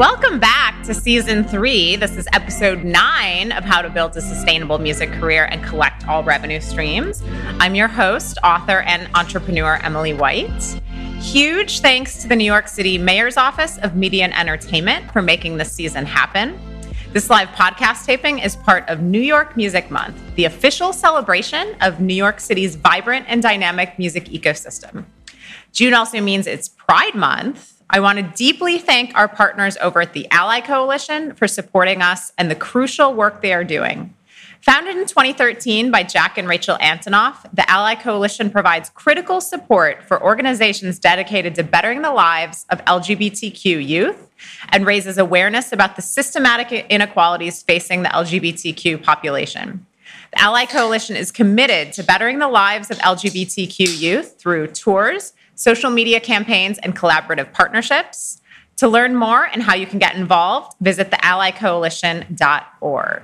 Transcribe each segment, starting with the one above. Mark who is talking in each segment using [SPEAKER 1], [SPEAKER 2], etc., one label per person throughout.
[SPEAKER 1] Welcome back to season three. This is episode nine of How to Build a Sustainable Music Career and Collect All Revenue Streams. I'm your host, author, and entrepreneur, Emily White. Huge thanks to the New York City Mayor's Office of Media and Entertainment for making this season happen. This live podcast taping is part of New York Music Month, the official celebration of New York City's vibrant and dynamic music ecosystem. June also means it's Pride Month. I want to deeply thank our partners over at the Ally Coalition for supporting us and the crucial work they are doing. Founded in 2013 by Jack and Rachel Antonoff, the Ally Coalition provides critical support for organizations dedicated to bettering the lives of LGBTQ youth and raises awareness about the systematic inequalities facing the LGBTQ population. The Ally Coalition is committed to bettering the lives of LGBTQ youth through tours, social media campaigns, and collaborative partnerships. To learn more and how you can get involved, visit theallycoalition.org.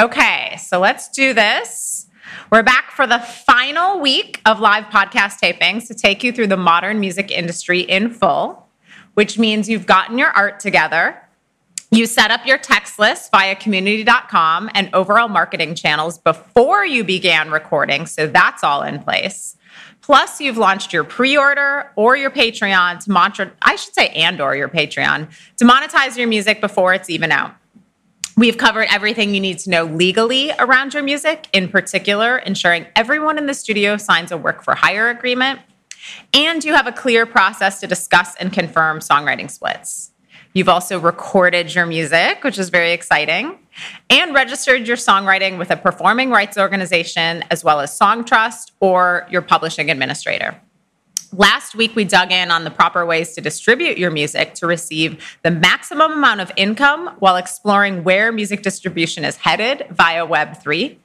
[SPEAKER 1] Okay, so let's do this. We're back for the final week of live podcast tapings to take you through the modern music industry in full, which means you've gotten your art together. You set up your text list via community.com and overall marketing channels before you began recording, so that's all in place. Plus, you've launched your pre-order or your Patreon to mantra, I should say, and or your Patreon to monetize your music before it's even out. We've covered everything you need to know legally around your music, in particular, ensuring everyone in the studio signs a work for hire agreement. And you have a clear process to discuss and confirm songwriting splits. You've also recorded your music, which is very exciting, and registered your songwriting with a performing rights organization as well as Songtrust or your publishing administrator. Last week, we dug in on the proper ways to distribute your music to receive the maximum amount of income while exploring where music distribution is headed via Web3.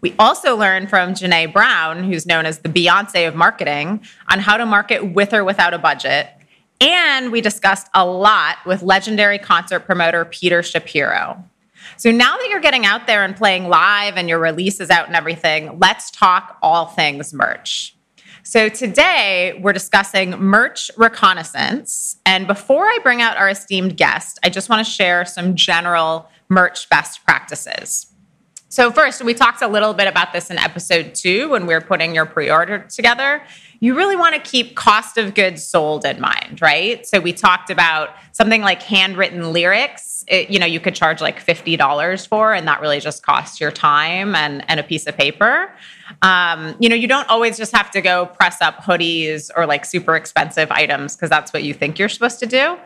[SPEAKER 1] We also learned from Janae Brown, who's known as the Beyonce of marketing, on how to market with or without a budget. And we discussed a lot with legendary concert promoter Peter Shapiro. So now that you're getting out there and playing live and your release is out and everything, let's talk all things merch. So today we're discussing merch reconnaissance. And before I bring out our esteemed guest, I just want to share some general merch best practices. So, first, we talked a little bit about this in episode two when we were putting your pre order together. You really want to keep cost of goods sold in mind, right? So, we talked about something like handwritten lyrics. It, you know, you could charge like $50 for, and that really just costs your time and, and a piece of paper. Um, you know, you don't always just have to go press up hoodies or like super expensive items because that's what you think you're supposed to do.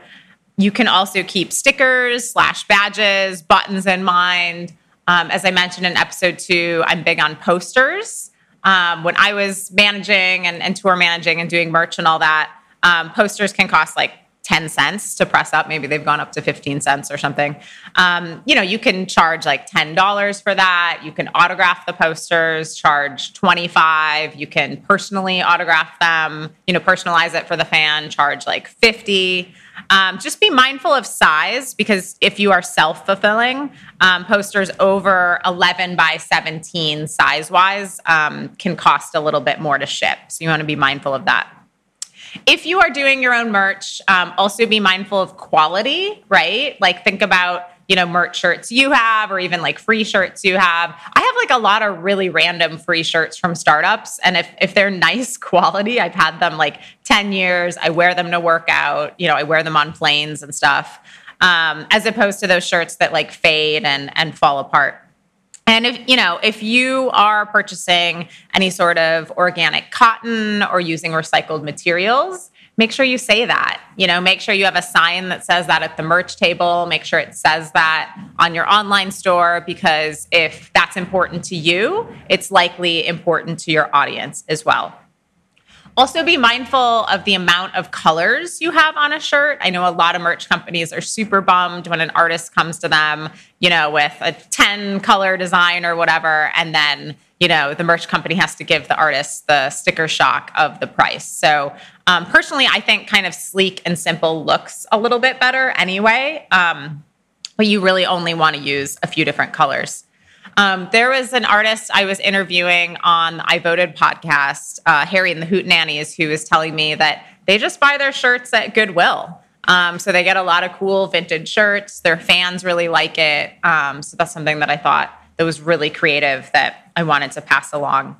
[SPEAKER 1] You can also keep stickers slash badges, buttons in mind. Um, as I mentioned in episode two, I'm big on posters. Um, when I was managing and, and, tour managing and doing merch and all that, um, posters can cost like 10 cents to press up. Maybe they've gone up to 15 cents or something. Um, you know, you can charge like $10 for that. You can autograph the posters, charge 25. You can personally autograph them, you know, personalize it for the fan, charge like 50. Um, just be mindful of size because if you are self fulfilling, um, posters over 11 by 17 size wise um, can cost a little bit more to ship. So you want to be mindful of that. If you are doing your own merch, um, also be mindful of quality, right? Like think about you know merch shirts you have or even like free shirts you have. I have like a lot of really random free shirts from startups and if if they're nice quality i've had them like 10 years. I wear them to work out. You know i wear them on planes and stuff um, as opposed to those shirts that like fade and and fall apart and if you know if you are purchasing any sort of organic cotton or using recycled materials make sure you say that. You know, make sure you have a sign that says that at the merch table. Make sure it says that on your online store because if that's important to you, it's likely important to your audience as well. Also, be mindful of the amount of colors you have on a shirt. I know a lot of merch companies are super bummed when an artist comes to them, you know, with a 10 color design or whatever, and then you know the merch company has to give the artist the sticker shock of the price. So um, personally i think kind of sleek and simple looks a little bit better anyway. Um, but you really only want to use a few different colors um, there was an artist I was interviewing on I Voted podcast, uh, Harry and the Hoot Nannies, who was telling me that they just buy their shirts at Goodwill. Um, so they get a lot of cool vintage shirts. Their fans really like it. Um, so that's something that I thought that was really creative that I wanted to pass along.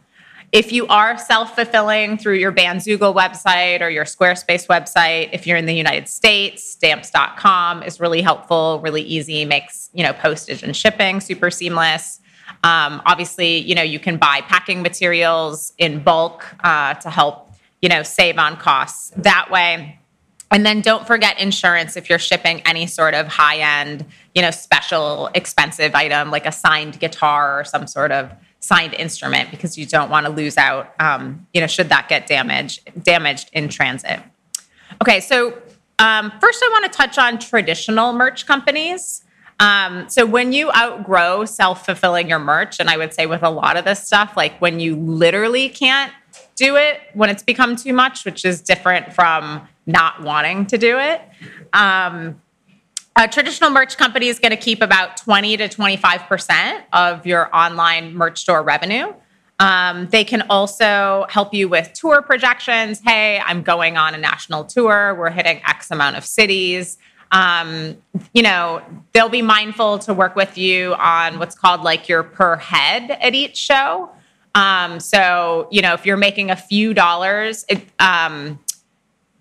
[SPEAKER 1] If you are self fulfilling through your Bandzoogle website or your Squarespace website, if you're in the United States, stamps.com is really helpful, really easy, makes you know postage and shipping super seamless. Um, obviously, you know you can buy packing materials in bulk uh, to help you know save on costs that way. And then don't forget insurance if you're shipping any sort of high end, you know, special expensive item like a signed guitar or some sort of signed instrument because you don't want to lose out, um, you know, should that get damaged damaged in transit. Okay, so um, first I want to touch on traditional merch companies. Um, so when you outgrow self-fulfilling your merch, and I would say with a lot of this stuff, like when you literally can't do it, when it's become too much, which is different from not wanting to do it. Um, a traditional merch company is going to keep about 20 to 25% of your online merch store revenue. Um, they can also help you with tour projections. Hey, I'm going on a national tour. We're hitting X amount of cities. Um, you know, they'll be mindful to work with you on what's called like your per head at each show. Um, so, you know, if you're making a few dollars, it, um,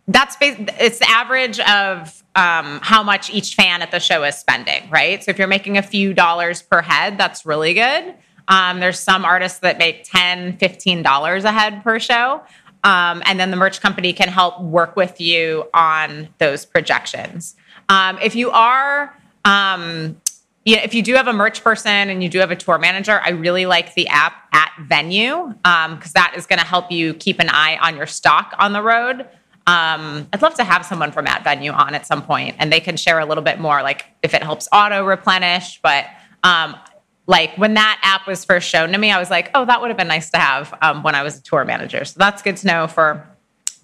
[SPEAKER 1] that's it's the average of um, how much each fan at the show is spending, right? So if you're making a few dollars per head, that's really good. Um, there's some artists that make 10 $15 a head per show. Um, and then the merch company can help work with you on those projections. Um, if you are, um, you know, if you do have a merch person and you do have a tour manager, I really like the app at Venue because um, that is going to help you keep an eye on your stock on the road. Um, I'd love to have someone from atVenue on at some point, and they can share a little bit more, like if it helps auto replenish. But um, like when that app was first shown to me, I was like, oh, that would have been nice to have um, when I was a tour manager. So that's good to know for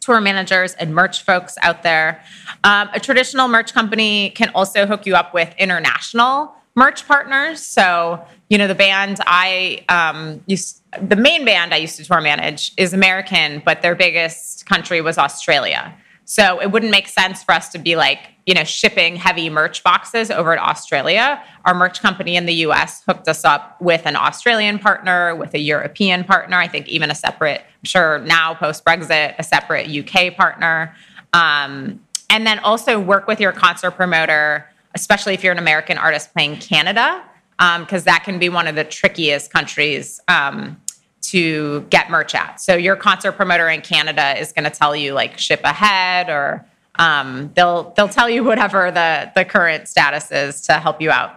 [SPEAKER 1] tour managers and merch folks out there. Um, a traditional merch company can also hook you up with international merch partners. So, you know, the band I um, used, the main band I used to tour manage is American, but their biggest country was Australia. So it wouldn't make sense for us to be like, you know, shipping heavy merch boxes over to Australia. Our merch company in the US hooked us up with an Australian partner, with a European partner, I think even a separate, I'm sure now post Brexit, a separate UK partner. Um, and then also work with your concert promoter especially if you're an American artist playing Canada, because um, that can be one of the trickiest countries um, to get merch at. So your concert promoter in Canada is going to tell you like ship ahead, or um, they'll they'll tell you whatever the the current status is to help you out.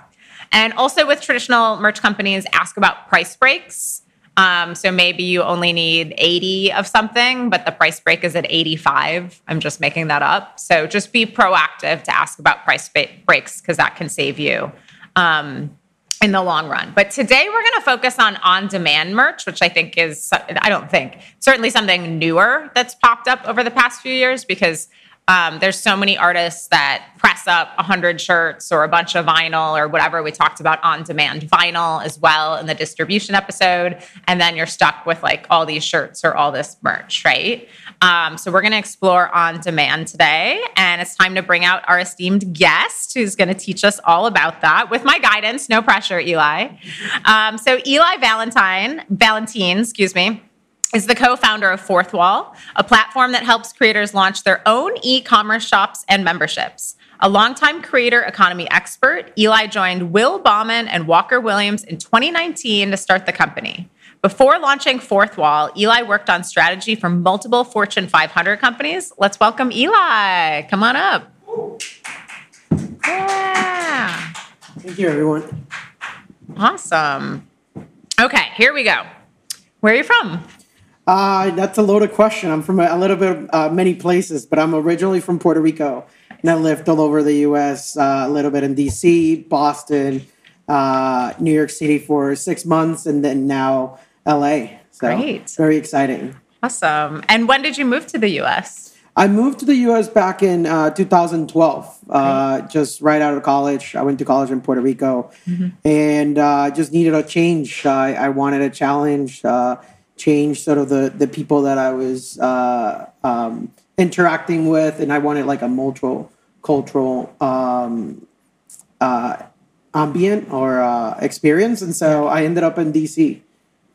[SPEAKER 1] And also with traditional merch companies, ask about price breaks. Um, so maybe you only need 80 of something, but the price break is at 85. I'm just making that up. So just be proactive to ask about price breaks because that can save you um, in the long run. But today we're going to focus on on demand merch, which I think is, I don't think, certainly something newer that's popped up over the past few years because um, there's so many artists that press up 100 shirts or a bunch of vinyl or whatever we talked about on demand vinyl as well in the distribution episode. And then you're stuck with like all these shirts or all this merch, right? Um, so we're going to explore on demand today. And it's time to bring out our esteemed guest who's going to teach us all about that with my guidance. No pressure, Eli. Um, so, Eli Valentine, Valentin, excuse me is the co founder of Fourthwall, a platform that helps creators launch their own e commerce shops and memberships. A longtime creator economy expert, Eli joined Will Bauman and Walker Williams in 2019 to start the company. Before launching Fourthwall, Eli worked on strategy for multiple Fortune 500 companies. Let's welcome Eli. Come on up.
[SPEAKER 2] Yeah. Thank you, everyone.
[SPEAKER 1] Awesome. Okay, here we go. Where are you from?
[SPEAKER 2] Uh, that's a loaded question. I'm from a, little bit of uh, many places, but I'm originally from Puerto Rico, and I lived all over the U.S. Uh, a little bit in D.C., Boston, uh, New York City for six months, and then now L.A. So Great, very exciting.
[SPEAKER 1] Awesome. And when did you move to the U.S.?
[SPEAKER 2] I moved to the U.S. back in uh, 2012, uh, just right out of college. I went to college in Puerto Rico, mm-hmm. and uh, just needed a change. I, I wanted a challenge. Change sort of the the people that I was uh, um, interacting with, and I wanted like a multiple cultural um, uh, ambient or uh, experience, and so I ended up in DC.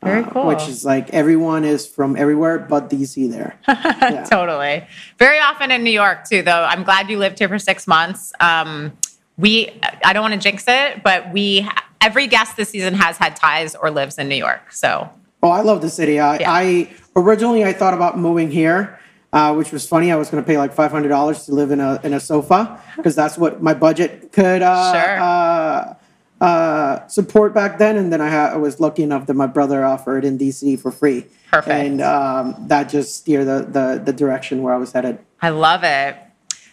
[SPEAKER 1] Very
[SPEAKER 2] uh,
[SPEAKER 1] cool.
[SPEAKER 2] Which is like everyone is from everywhere but DC there. Yeah.
[SPEAKER 1] totally. Very often in New York too, though. I'm glad you lived here for six months. Um, we, I don't want to jinx it, but we, every guest this season has had ties or lives in New York. So
[SPEAKER 2] Oh, I love the city. I,
[SPEAKER 1] Yeah.
[SPEAKER 2] I originally I thought about moving here, uh, which was funny. I was going to pay like five hundred dollars to live in a in a sofa because that's what my budget could uh,
[SPEAKER 1] Sure.
[SPEAKER 2] uh, uh, support back then. And then I, ha- I was lucky enough that my brother offered in DC for free.
[SPEAKER 1] Perfect.
[SPEAKER 2] And um, that just steered the, the the direction where I was headed.
[SPEAKER 1] I love it.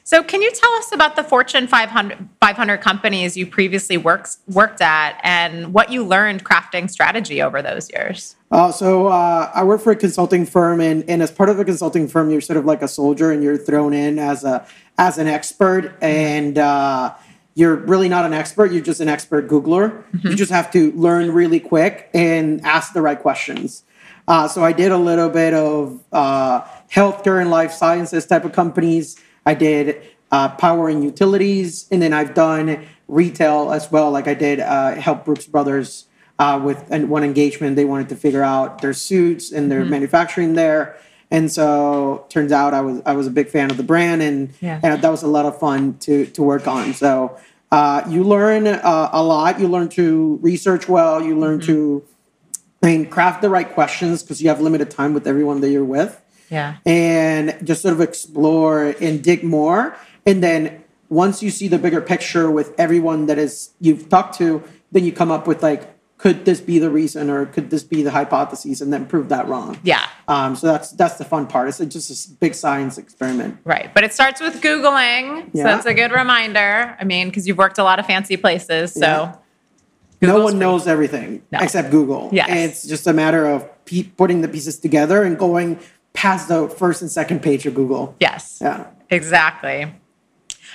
[SPEAKER 1] So, can you tell us about the Fortune 500, 500 companies you previously worked worked at, and what you learned crafting strategy over those years?
[SPEAKER 2] Uh, so uh, I work for a consulting firm, and, and as part of a consulting firm, you're sort of like a soldier, and you're thrown in as a as an expert, and uh, you're really not an expert. You're just an expert Googler. You just have to learn really quick and ask the right questions. Uh, so I did a little bit of uh, healthcare and life sciences type of companies. I did uh, power and utilities, and then I've done retail as well. Like I did uh, help Brooks Brothers uh, with one engagement. They wanted to figure out their suits and their manufacturing there. And so turns out I was I was a big fan of the brand, and,
[SPEAKER 1] Yeah.
[SPEAKER 2] and that was a lot of fun to to work on. So uh, you learn uh, a lot. You learn to research well. You learn to and craft the right questions because you have limited time with everyone that you're with
[SPEAKER 1] Yeah.
[SPEAKER 2] and just sort of explore and dig more. And then once you see the bigger picture with everyone that is you've talked to, then you come up with like, could this be the reason or could this be the hypotheses, and then prove that wrong.
[SPEAKER 1] Yeah.
[SPEAKER 2] Um, so that's that's the fun part. It's just a big science experiment.
[SPEAKER 1] Right. But it starts with Googling. So
[SPEAKER 2] Yeah.
[SPEAKER 1] that's a good reminder. I mean, because you've worked a lot of fancy places. So
[SPEAKER 2] Yeah. no one
[SPEAKER 1] free.
[SPEAKER 2] knows everything
[SPEAKER 1] No.
[SPEAKER 2] except Google.
[SPEAKER 1] Yes.
[SPEAKER 2] It's just a matter of pe- putting the pieces together and going past the first and second page of Google.
[SPEAKER 1] Yes.
[SPEAKER 2] Yeah.
[SPEAKER 1] Exactly.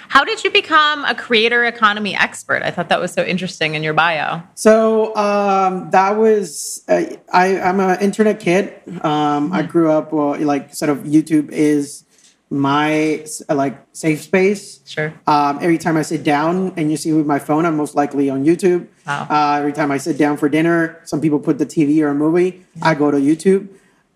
[SPEAKER 1] How did you become a creator economy expert? I thought that was so interesting in your bio.
[SPEAKER 2] So um, that was uh, I. I'm an internet kid. Um, I grew up well, like sort of YouTube is my like safe space.
[SPEAKER 1] Sure.
[SPEAKER 2] Um, every time I sit down and you see with my phone, I'm most likely on YouTube.
[SPEAKER 1] Wow.
[SPEAKER 2] Uh, every time I sit down for dinner, some people put the TV or a movie. I go to YouTube.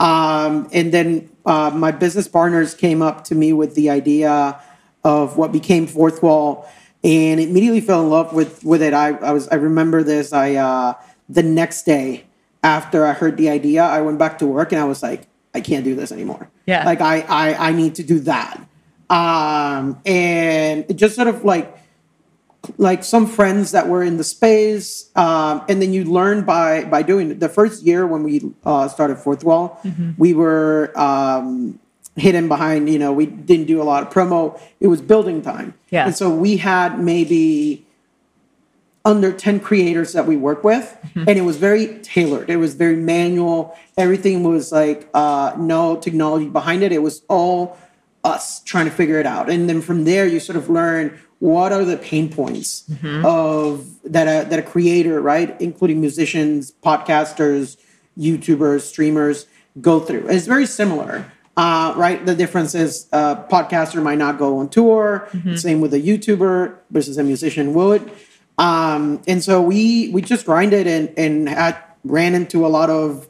[SPEAKER 2] Um, and then uh, my business partners came up to me with the idea of what became Fourthwall, and immediately fell in love with with it. I, I was I remember this. I uh, the next day after I heard the idea, I went back to work and I was like, I can't do this anymore.
[SPEAKER 1] Yeah.
[SPEAKER 2] Like I I, I need to do that. Um, and it just sort of like like some friends that were in the space um, and then you learn by by doing it. The first year when we uh, started Fourthwall we were um, hidden behind you know we didn't do a lot of promo. It was building time.
[SPEAKER 1] Yeah.
[SPEAKER 2] and so we had maybe under 10 creators that we work with and it was very tailored. It was very manual. Everything was like uh, no technology behind it. It was all us trying to figure it out. And then from there you sort of learn what are the pain points of that a, that a creator right including musicians podcasters youtubers streamers go through? It's very similar uh, right? The difference is a podcaster might not go on tour. Same with a youtuber versus a musician would. Um, and so we we just grinded and and had ran into a lot of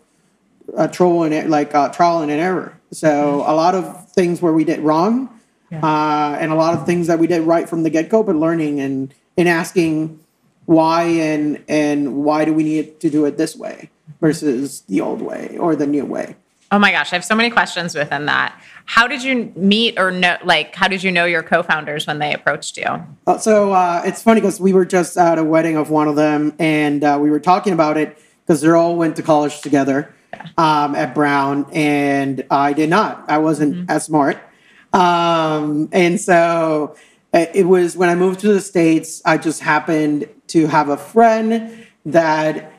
[SPEAKER 2] uh, trouble and like uh, trial and error. So a lot of things where we did wrong, uh, and a lot of things that we did right from the get go. But learning and and asking why and and why do we need to do it this way versus the old way or the new way.
[SPEAKER 1] Oh my gosh, I have so many questions within that. How did you meet or know, like, how did you know your co founders when they approached you?
[SPEAKER 2] Uh, so uh, it's funny because we were just at a wedding of one of them, and uh, we were talking about it because they all went to college together um, at Brown, and I did not. I wasn't as smart, um, and so uh, it was when I moved to the states. I just happened to have a friend that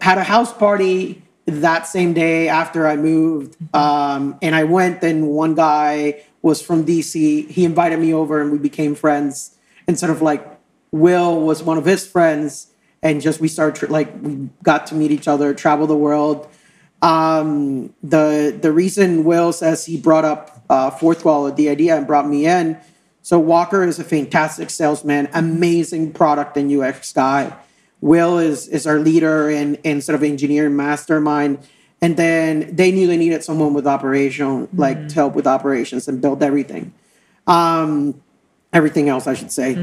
[SPEAKER 2] had a house party that same day after I moved. Um, and I went, and one guy was from DC. He invited me over, and we became friends. And sort of like Will was one of his friends, and just we started like we got to meet each other, travel the world. Um, the the reason Will says he brought up uh, Fourthwall, of the idea, and brought me in So Walker is a fantastic salesman, amazing product and UX guy. Will is is our leader and and sort of engineering mastermind. And then they knew they needed someone with operation, like to help with operations and build everything. Um, everything else, I should say.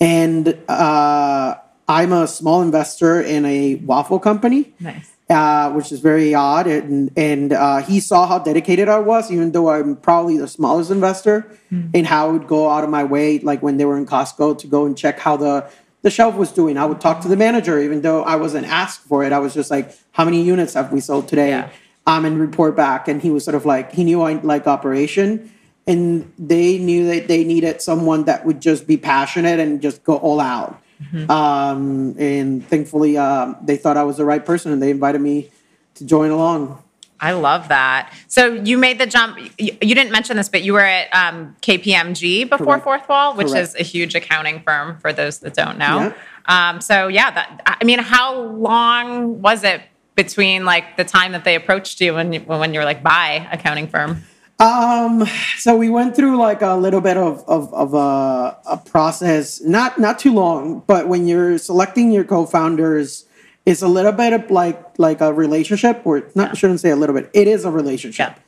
[SPEAKER 2] And uh, I'm a small investor in a waffle company
[SPEAKER 1] Nice.
[SPEAKER 2] Uh, which is very odd. And and uh, he saw how dedicated I was, even though I'm probably the smallest investor, and how I would go out of my way, like when they were in Costco, to go and check how the the shelf was doing. I would talk to the manager, even though I wasn't asked for it. I was just like, "How many units have we sold today?"
[SPEAKER 1] Yeah.
[SPEAKER 2] Um, and report back. And he was sort of like, he knew I like operation. And they knew that they needed someone that would just be passionate and just go all out. Um, and thankfully, um, they thought I was the right person and they invited me to join along.
[SPEAKER 1] I love that. So you made the jump. You, you didn't mention this, but you were at um, KPMG before
[SPEAKER 2] Correct.
[SPEAKER 1] Fourthwall, which
[SPEAKER 2] Correct.
[SPEAKER 1] is a huge accounting firm for those that don't know. Um, so yeah, that I mean, how long was it between like the time that they approached you and you- when you were like, "Bye, accounting firm"?
[SPEAKER 2] Um, so we went through like a little bit of of, of a, a process, not not too long, but when you're selecting your co-founders, it's a little bit of like like a relationship, or not
[SPEAKER 1] Yeah.
[SPEAKER 2] shouldn't say a little bit. It is a relationship.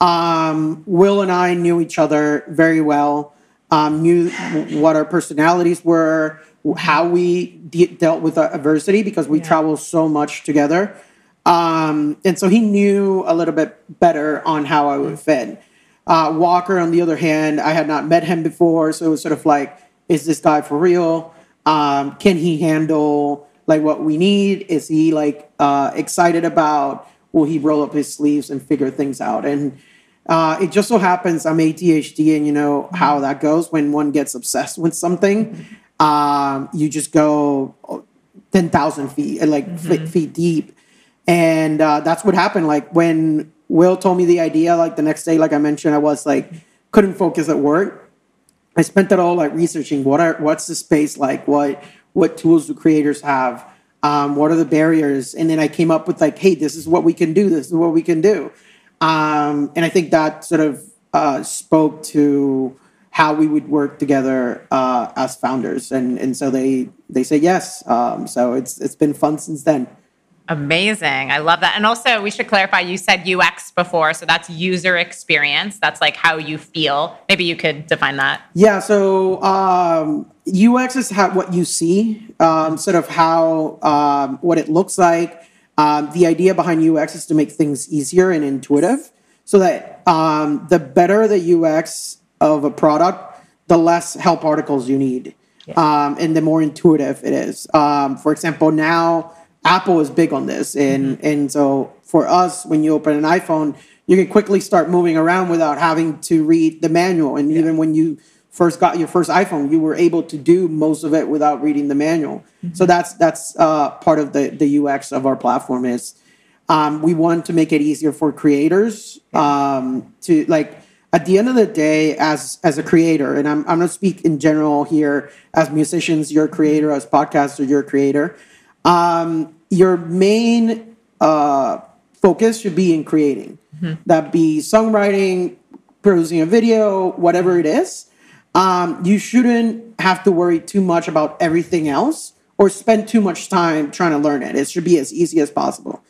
[SPEAKER 2] Um, Will and I knew each other very well. Um, knew what our personalities were, how we de- dealt with adversity because we
[SPEAKER 1] Yeah.
[SPEAKER 2] travel so much together. Um, and so he knew a little bit better on how I would fit. Uh, Walker, on the other hand, I had not met him before, so it was sort of like, is this guy for real? Um, can he handle like what we need? Is he like uh, excited about? Will he roll up his sleeves and figure things out? And uh, it just so happens I'm ADHD, and you know how that goes when one gets obsessed with something. Um, you just go ten thousand feet, uh, like f- feet deep, and uh, that's what happened. Like when Will told me the idea, like the next day, like I mentioned, I was like couldn't focus at work. I spent it all like researching what are what's the space like, what what tools do creators have, um, what are the barriers, and then I came up with like, hey, this is what we can do, this is what we can do, um, and I think that sort of uh, spoke to how we would work together uh, as founders, and and so they they say yes, um, so it's it's been fun since then.
[SPEAKER 1] Amazing. I love that. And also, we should clarify you said UX before. So that's user experience. That's like how you feel. Maybe you could define that.
[SPEAKER 2] Yeah, so um, UX is how, what you see, um, sort of how um, what it looks like. Um, the idea behind UX is to make things easier and intuitive, so that um, the better the UX of a product, the less help articles you need, um, and the more intuitive it is. Um, for example, now Apple is big on this, and and so for us, when you open an iPhone, you can quickly start moving around without having to read the manual. And even when you first got your first iPhone, you were able to do most of it without reading the manual. So that's that's uh, part of the the UX of our platform is um, we want to make it easier for creators um, to like at the end of the day as as a creator and i'm, I'm going to speak in general here as musicians you're a creator as podcaster you're a creator um, your main uh, focus should be in creating. That be songwriting producing a video whatever it is. Um, you shouldn't have to worry too much about everything else or spend too much time trying to learn it. It should be as easy as possible.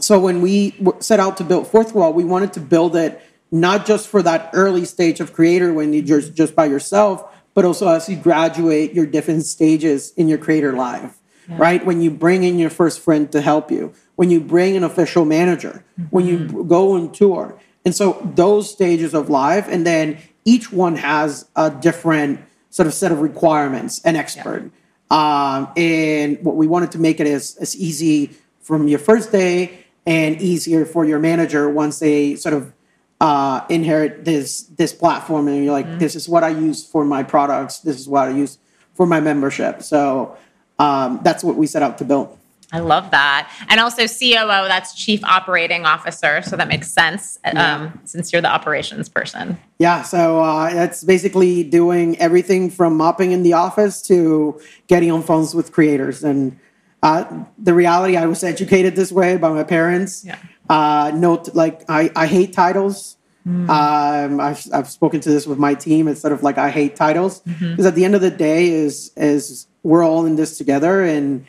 [SPEAKER 2] So when we w- set out to build Fourthwall we wanted to build it not just for that early stage of creator when you're just by yourself but also as you graduate your different stages in your creator life right? When you bring in your first friend to help you. When you bring an official manager. When you go on tour. And so those stages of life and then each one has a different sort of set of requirements and expert. Um, and what we wanted to make it as, as easy from your first day and easier for your manager once they sort of uh, inherit this this platform. And you're like this is what i use for my products. This is what i use for my membership. So um, that's what we set out to build
[SPEAKER 1] I love that. And also COO, that's Chief Operating Officer. So that makes sense um, since you're the operations person.
[SPEAKER 2] yeah so uh, that's basically doing everything from mopping in the office to getting on phones with creators and uh, the reality i was educated this way by my parents
[SPEAKER 1] Yeah.
[SPEAKER 2] uh, note like I, I hate titles Um, I've, I've spoken to this with my team. It's sort of like I hate titles because at the end of the day, is is we're all in this together, and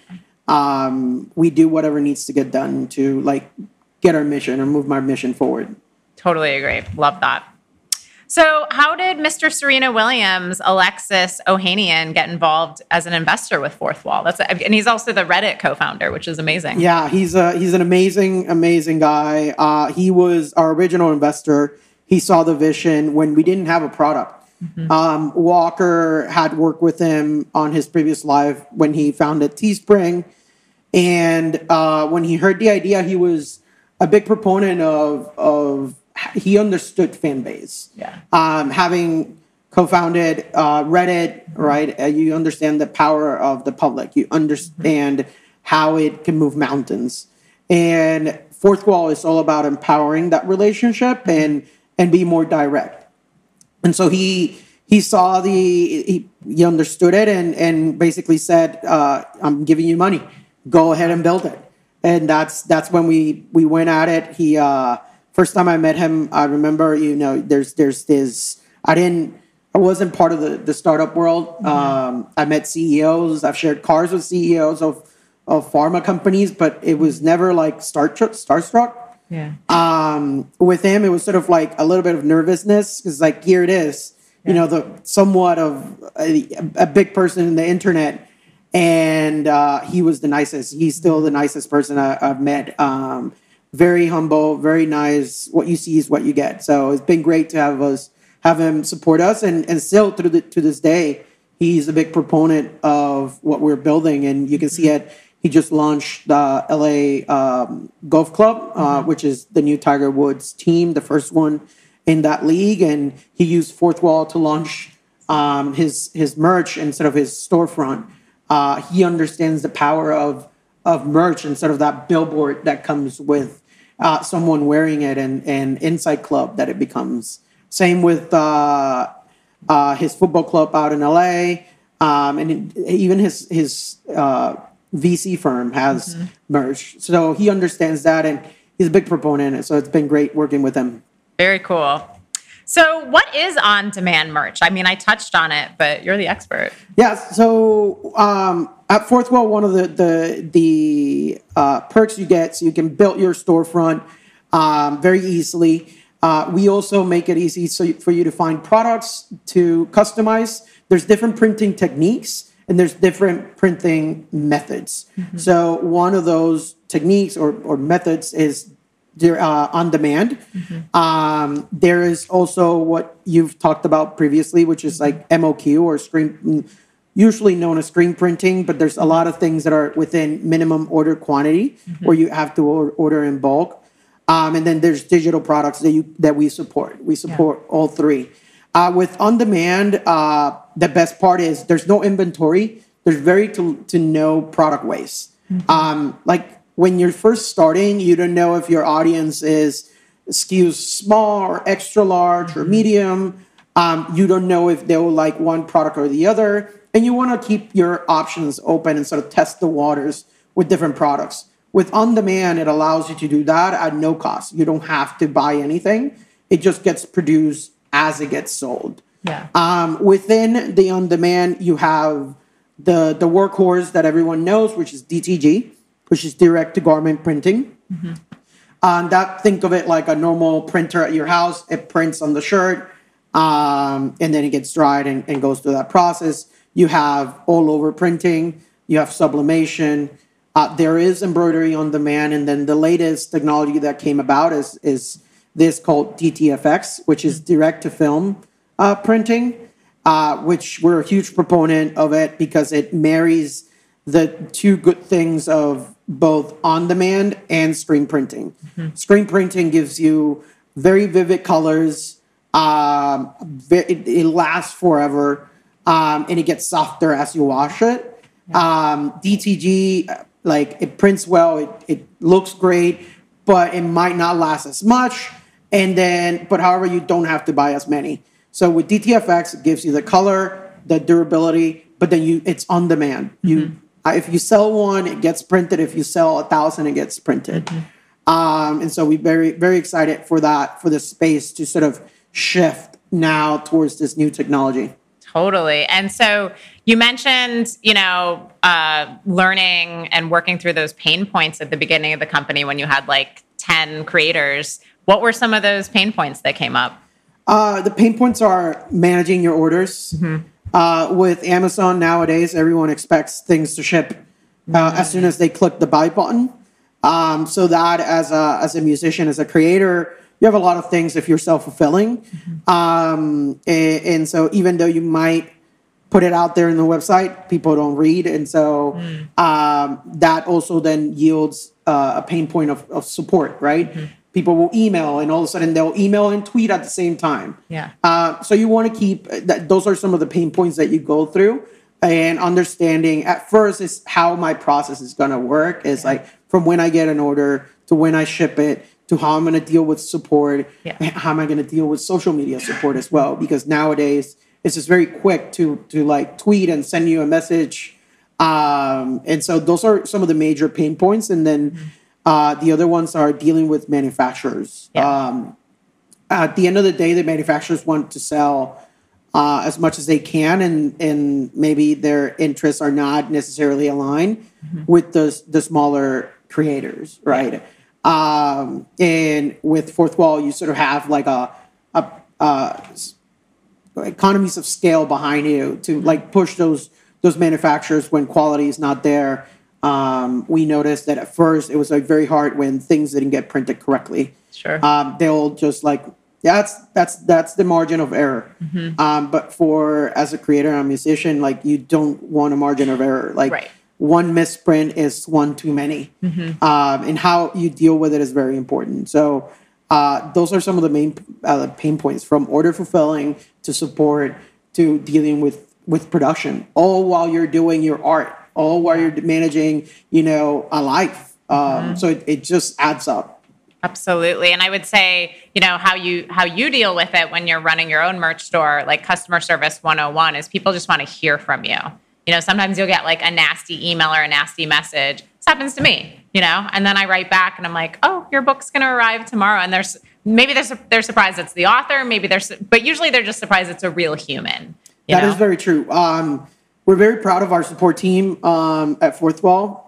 [SPEAKER 2] um, we do whatever needs to get done to like get our mission or move my mission forward.
[SPEAKER 1] Totally agree. Love that. So, how did Mr. Serena Williams, Alexis Ohanian, get involved as an investor with Fourthwall? That's and he's also the Reddit co-founder, which is amazing.
[SPEAKER 2] Yeah, he's a he's an amazing amazing guy. Uh, he was our original investor. He saw the vision when we didn't have a product. Um, Walker had worked with him on his previous live when he founded Teespring, and uh, when he heard the idea, he was a big proponent of of he understood fan base.
[SPEAKER 1] Yeah.
[SPEAKER 2] Um, having co-founded uh, Reddit, right? Uh, you understand the power of the public. You understand how it can move mountains, and Fourthwall is all about empowering that relationship and and be more direct. And so he he saw the he, he understood it and and basically said, uh, "I'm giving you money. Go ahead and build it." And that's that's when we we went at it. He uh, first time I met him, I remember you know there's there's this I didn't I wasn't part of the the startup world. Um, I met CEOs. I've shared cars with CEOs of of pharma companies, but it was never like star starstruck
[SPEAKER 1] Yeah.
[SPEAKER 2] um, with him, it was sort of like a little bit of nervousness because, like, here it is, you know, the somewhat of a, a big person in the internet, and uh, he was the nicest. He's still the nicest person I, I've met. Um, very humble, very nice. What you see is what you get. So it's been great to have us have him support us, and and still to the, to this day, he's a big proponent of what we're building, and you can see it. He just launched the LA um, Golf Club, uh, which is the new Tiger Woods team, the first one in that league, and he used Fourthwall to launch um, his his merch instead of his storefront. Uh, he understands the power of of merch instead of that billboard that comes with uh, someone wearing it and and Inside Club that it becomes. Same with uh, uh, his football club out in LA, um, and even his his uh, VC firm has merch. So he understands that, and he's a big proponent. So it's been great working with him.
[SPEAKER 1] Very cool. So, what is on demand merch? I mean, I touched on it, but you're the expert.
[SPEAKER 2] Yeah. So um, at Fourthwall, one of the the the uh, perks you get, so you can build your storefront um, very easily. Uh, we also make it easy so you- for you to find products to customize. There's different printing techniques and there's different printing methods. So one of those techniques or, or methods is there uh, on demand. Um, there is also what you've talked about previously, which is like MOQ or screen, usually known as screen printing. But there's a lot of things that are within minimum order quantity, where you have to or- order in bulk. Um, and then there's digital products that you that we support. We support all three. Uh, with on demand, uh, the best part is there's no inventory. There's very to, to no product waste. Um, like when you're first starting, you don't know if your audience is skews small or extra large or medium. Um, you don't know if they'll like one product or the other, and you want to keep your options open and sort of test the waters with different products. With on demand, it allows you to do that at no cost. You don't have to buy anything. It just gets produced as it gets sold.
[SPEAKER 1] Yeah.
[SPEAKER 2] Um, within the on demand, you have the the workhorse that everyone knows, which is DTG, which is direct to garment printing. Um, that think of it like a normal printer at your house. It prints on the shirt, um, and then it gets dried and, and goes through that process. You have all over printing. You have sublimation. Uh, there is embroidery on demand, and then the latest technology that came about is is this called DTFX, which is direct to film uh, printing, uh, which we're a huge proponent of it because it marries the two good things of both on demand and screen printing. Screen printing gives you very vivid colors. Um, it, it lasts forever, um, and it gets softer as you wash it. Um, DTG, like it prints well, it, it looks great, but it might not last as much. And then, but however, you don't have to buy as many. So with DTFX, it gives you the color, the durability, but then you it's on demand. You uh, if you sell one, it gets printed. If you sell a thousand, it gets printed. Um, and so we're very very excited for that for the space to sort of shift now towards this new technology.
[SPEAKER 1] Totally. And so you mentioned, you know, uh, learning and working through those pain points at the beginning of the company when you had like 10 creators. What were some of those pain points that came up?
[SPEAKER 2] Uh, the pain points are managing your orders. Mm-hmm. Uh, with Amazon nowadays, everyone expects things to ship uh, mm-hmm. as soon as they click the buy button. Um, so that as a as a musician, as a creator, you have a lot of things if you're self fulfilling. Mm-hmm. Um, and, and, so even though you might put it out there in the website, people don't read, and so mm. um, that also then yields uh, a pain point of, of support, right? Mm-hmm. People will email, and all of a sudden they'll email and tweet at the same time.
[SPEAKER 1] Yeah.
[SPEAKER 2] Uh, so you want to keep that. Those are some of the pain points that you go through, and understanding at first is how my process is going to work. Is yeah. like from when I get an order to when I ship it to how I'm going to deal with support, yeah. how am I going to deal with social media support as well? Because nowadays it's just very quick to to like tweet and send you a message, um, and so those are some of the major pain points. And then mm-hmm. Uh, the other ones are dealing with manufacturers. Yeah. Um, at the end of the day, the manufacturers want to sell. Uh, as much as they can, and and maybe their interests are not necessarily aligned mm-hmm. with the the smaller creators, right? Yeah. Um, and with Fourthwall, you sort of have like a, a, a economies of scale behind you to like push those those manufacturers when quality is not there. Um, we noticed that at first it was like very hard when things didn't get printed correctly.
[SPEAKER 1] Sure.
[SPEAKER 2] Um, they'll just like that's that's that's the margin of error. Mm-hmm. Um, but for as a creator and a musician, like you don't want a margin of error. Like
[SPEAKER 1] right
[SPEAKER 2] one misprint is one too many. Mm-hmm. Um, and how you deal with it is very important. So uh, those are some of the main uh, pain points from order fulfilling to support to dealing with with production, all while you're doing your art, all while you're managing, you know, a life. Um, mm-hmm. So it, it just adds up.
[SPEAKER 1] Absolutely. And I would say, you know, how you how you deal with it when you're running your own merch store, like customer service 101 is people just want to hear from you you know, sometimes you'll get like a nasty email or a nasty message. This happens to me, you know, and then I write back and I'm like, oh, your book's going to arrive tomorrow. And there's maybe they're, they're surprised it's the author, maybe they're, but usually they're just surprised it's a real human.
[SPEAKER 2] That know? is very true. Um, we're very proud of our support team um, at Fourthwall.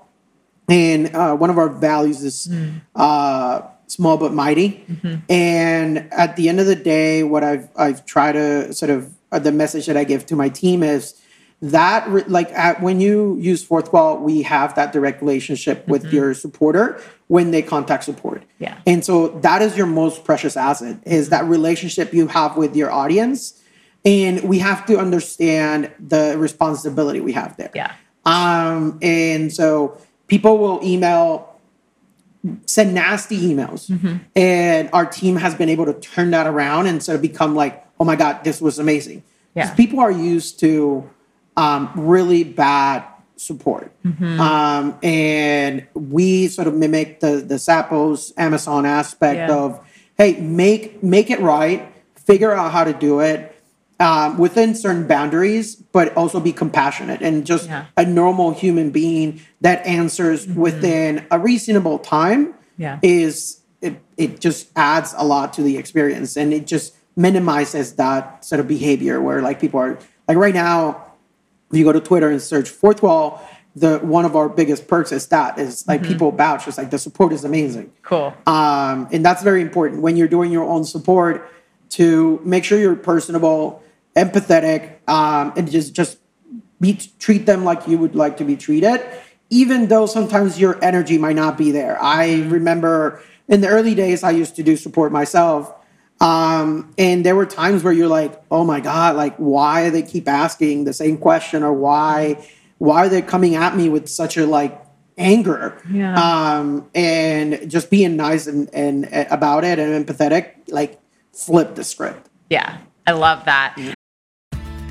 [SPEAKER 2] And uh, one of our values is mm. uh, small but mighty. Mm-hmm. And at the end of the day, what I've, I've tried to sort of, uh, the message that I give to my team is, that like at, when you use Fourthwall we have that direct relationship with mm-hmm. your supporter when they contact support
[SPEAKER 1] yeah
[SPEAKER 2] and so that is your most precious asset is that relationship you have with your audience and we have to understand the responsibility we have there
[SPEAKER 1] yeah
[SPEAKER 2] um and so people will email send nasty emails mm-hmm. and our team has been able to turn that around and sort of become like oh my god this was amazing
[SPEAKER 1] yeah
[SPEAKER 2] people are used to um, really bad support. Mm-hmm. Um, and we sort of mimic the the Zappos Amazon aspect yeah. of hey, make make it right, figure out how to do it. Um, within certain boundaries, but also be compassionate and just yeah. a normal human being that answers mm-hmm. within a reasonable time
[SPEAKER 1] yeah.
[SPEAKER 2] is it, it just adds a lot to the experience and it just minimizes that sort of behavior where like people are like right now if you go to Twitter and search Fourthwall, the one of our biggest perks is that is like mm-hmm. people vouch. It's like the support is amazing.
[SPEAKER 1] Cool.
[SPEAKER 2] Um, and that's very important when you're doing your own support to make sure you're personable, empathetic, um, and just just be treat them like you would like to be treated, even though sometimes your energy might not be there. I remember in the early days I used to do support myself um, and there were times where you're like, oh my God, like why they keep asking the same question or why why are they coming at me with such a like anger?
[SPEAKER 1] Yeah.
[SPEAKER 2] Um, and just being nice and, and, and about it and empathetic, like flip the script.
[SPEAKER 1] Yeah. I love that.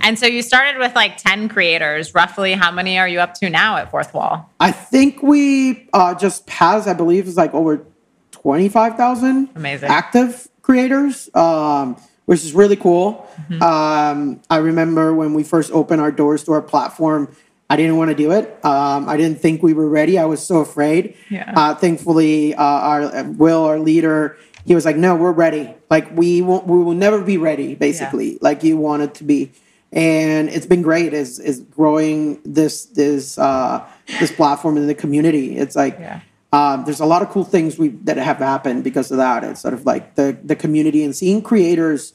[SPEAKER 1] And so you started with like 10 creators. Roughly, how many are you up to now at Fourthwall?
[SPEAKER 2] I think we uh, just passed, I believe, is like over 25,000
[SPEAKER 1] Amazing.
[SPEAKER 2] active creators, um, which is really cool.
[SPEAKER 1] Mm-hmm.
[SPEAKER 2] Um, I remember when we first opened our doors to our platform, I didn't want to do it. Um, I didn't think we were ready. I was so afraid.
[SPEAKER 1] Yeah.
[SPEAKER 2] Uh, thankfully, uh, our uh, Will, our leader, he was like, "No, we're ready. Like we won't, we will never be ready. Basically, like you wanted to be." And it's been great. Is is growing this this uh, this platform in the community. It's like
[SPEAKER 1] Yeah.
[SPEAKER 2] um, there's a lot of cool things we that have happened because of that. It's sort of like the the community and seeing creators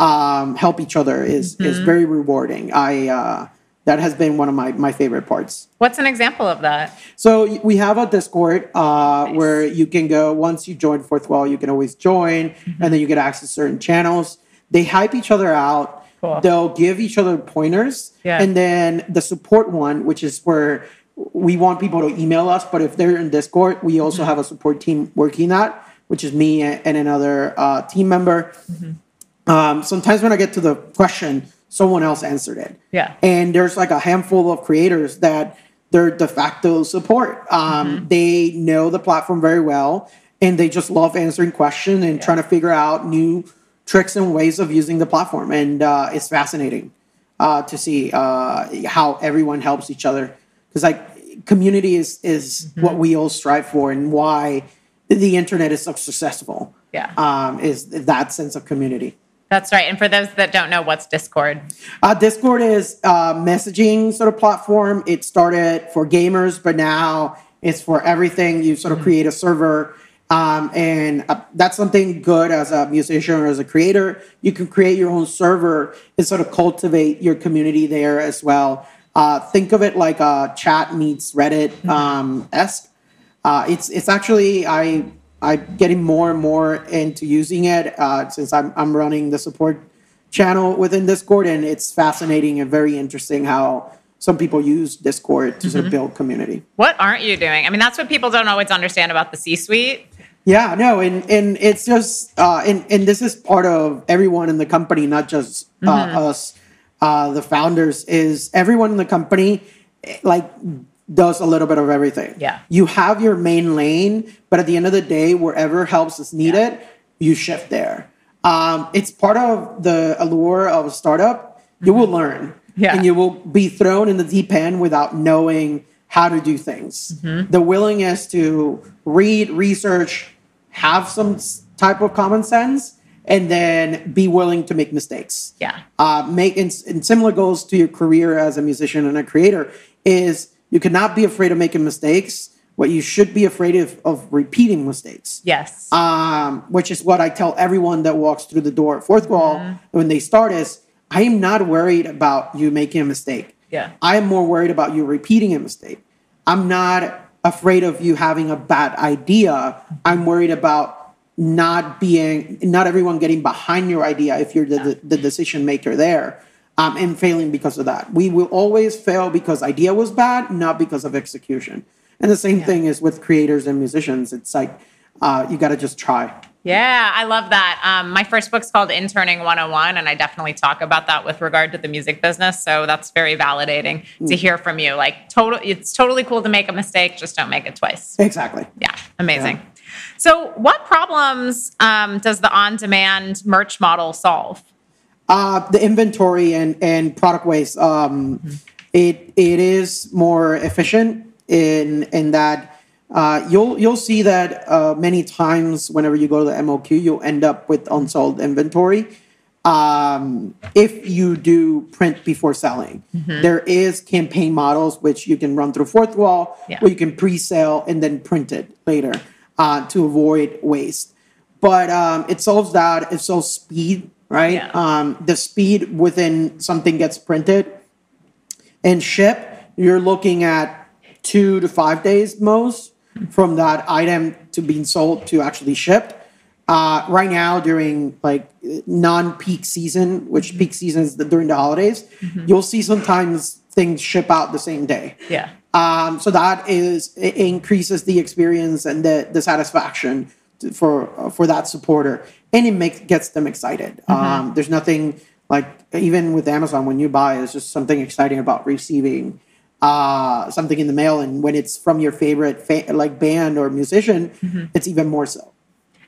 [SPEAKER 2] um, help each other is is very rewarding. I uh, that has been one of my my favorite parts.
[SPEAKER 1] What's an example of that?
[SPEAKER 2] So we have a Discord uh, where you can go once you join Fourthwall, you can always join, and then you get access to certain channels. They hype each other out.
[SPEAKER 1] Cool.
[SPEAKER 2] They'll give each other pointers,
[SPEAKER 1] Yeah.
[SPEAKER 2] and then the support one, which is where we want people to email us. But if they're in Discord, we also have a support team working that, which is me and another uh, team member. Um, sometimes when I get to the question, someone else answered it.
[SPEAKER 1] Yeah.
[SPEAKER 2] And there's like a handful of creators that they're de facto support. Um, They know the platform very well, and they just love answering questions and trying to figure out new tricks and ways of using the platform. And uh, it's fascinating uh, to see uh, how everyone helps each other because like community is is what we all strive for and why the internet is so successful.
[SPEAKER 1] Yeah.
[SPEAKER 2] um, is that sense of community.
[SPEAKER 1] That's right. And for those that don't know, what's Discord?
[SPEAKER 2] Uh, Discord is a messaging sort of platform. It started for gamers, but now it's for everything. You sort of create a server, um, and uh, that's something good as a musician or as a creator. You can create your own server and sort of cultivate your community there as well. Uh, think of it like a chat meets Reddit um, esque. Uh, it's it's actually I I'm getting more and more into using it uh, since I'm I'm running the support channel within Discord, and it's fascinating and very interesting how some people use Discord to sort of build community.
[SPEAKER 1] What aren't you doing? I mean, that's what people don't always understand about the C suite.
[SPEAKER 2] Yeah, no, and and it's just uh, and and this is part of everyone in the company, not just uh, us, uh, the founders. Is everyone in the company like does a little bit of everything?
[SPEAKER 1] Yeah.
[SPEAKER 2] you have your main lane, but at the end of the day, wherever helps is needed, you shift there. Um, it's part of the allure of a startup. You will learn,
[SPEAKER 1] Yeah.
[SPEAKER 2] and you will be thrown in the deep end without knowing how to do things. The willingness to read, research, have some type of common sense, and then be willing to make mistakes.
[SPEAKER 1] Yeah.
[SPEAKER 2] Uh, make and, and similar goes to your career as a musician and a creator is you cannot be afraid of making mistakes. What you should be afraid of of repeating mistakes
[SPEAKER 1] Yes.
[SPEAKER 2] um, which is what I tell everyone that walks through the door at Fourthwall when they start is I am not worried about you making a mistake.
[SPEAKER 1] Yeah.
[SPEAKER 2] I am more worried about you repeating a mistake. I'm not afraid of you having a bad idea. I'm worried about not being not everyone getting behind your idea if you're the, the, the decision maker there um, and failing because of that. We will always fail because idea was bad, not because of execution. And the same thing is with creators and musicians. It's like uh, you got to just try.
[SPEAKER 1] Yeah, I love that. Um, my first book's called Interning 101, and I definitely talk about that with regard to the music business. So that's very validating to hear from you. Like, total, it's totally cool to make a mistake, just don't make it twice.
[SPEAKER 2] Exactly.
[SPEAKER 1] Yeah, amazing. So, what problems um, does the on demand merch model solve?
[SPEAKER 2] Uh, the inventory and, and product waste. Um, it it is more efficient in in that uh, you'll you'll see that uh, many times whenever you go to the MOQ, you'll end up with unsold inventory. Um, if you do print before selling, There is campaign models which you can run through Fourthwall,
[SPEAKER 1] Yeah.
[SPEAKER 2] where you can pre-sale and then print it later uh, to avoid waste. But um, it solves that. It solves speed, right?
[SPEAKER 1] Yeah.
[SPEAKER 2] Um, the speed within something gets printed and ship, you're looking at two to five days most from that item to being sold to actually shipped. Uh, right now, during like non-peak season, which peak season is the, during the holidays, you'll see sometimes things ship out the same day.
[SPEAKER 1] Yeah.
[SPEAKER 2] Um, so that is it increases the experience and the, the satisfaction for for that supporter. and it makes gets them excited. Um, there's nothing like even with Amazon when you buy, it's just something exciting about receiving uh, something in the mail, and when it's from your favorite fa- like band or musician, it's even more so.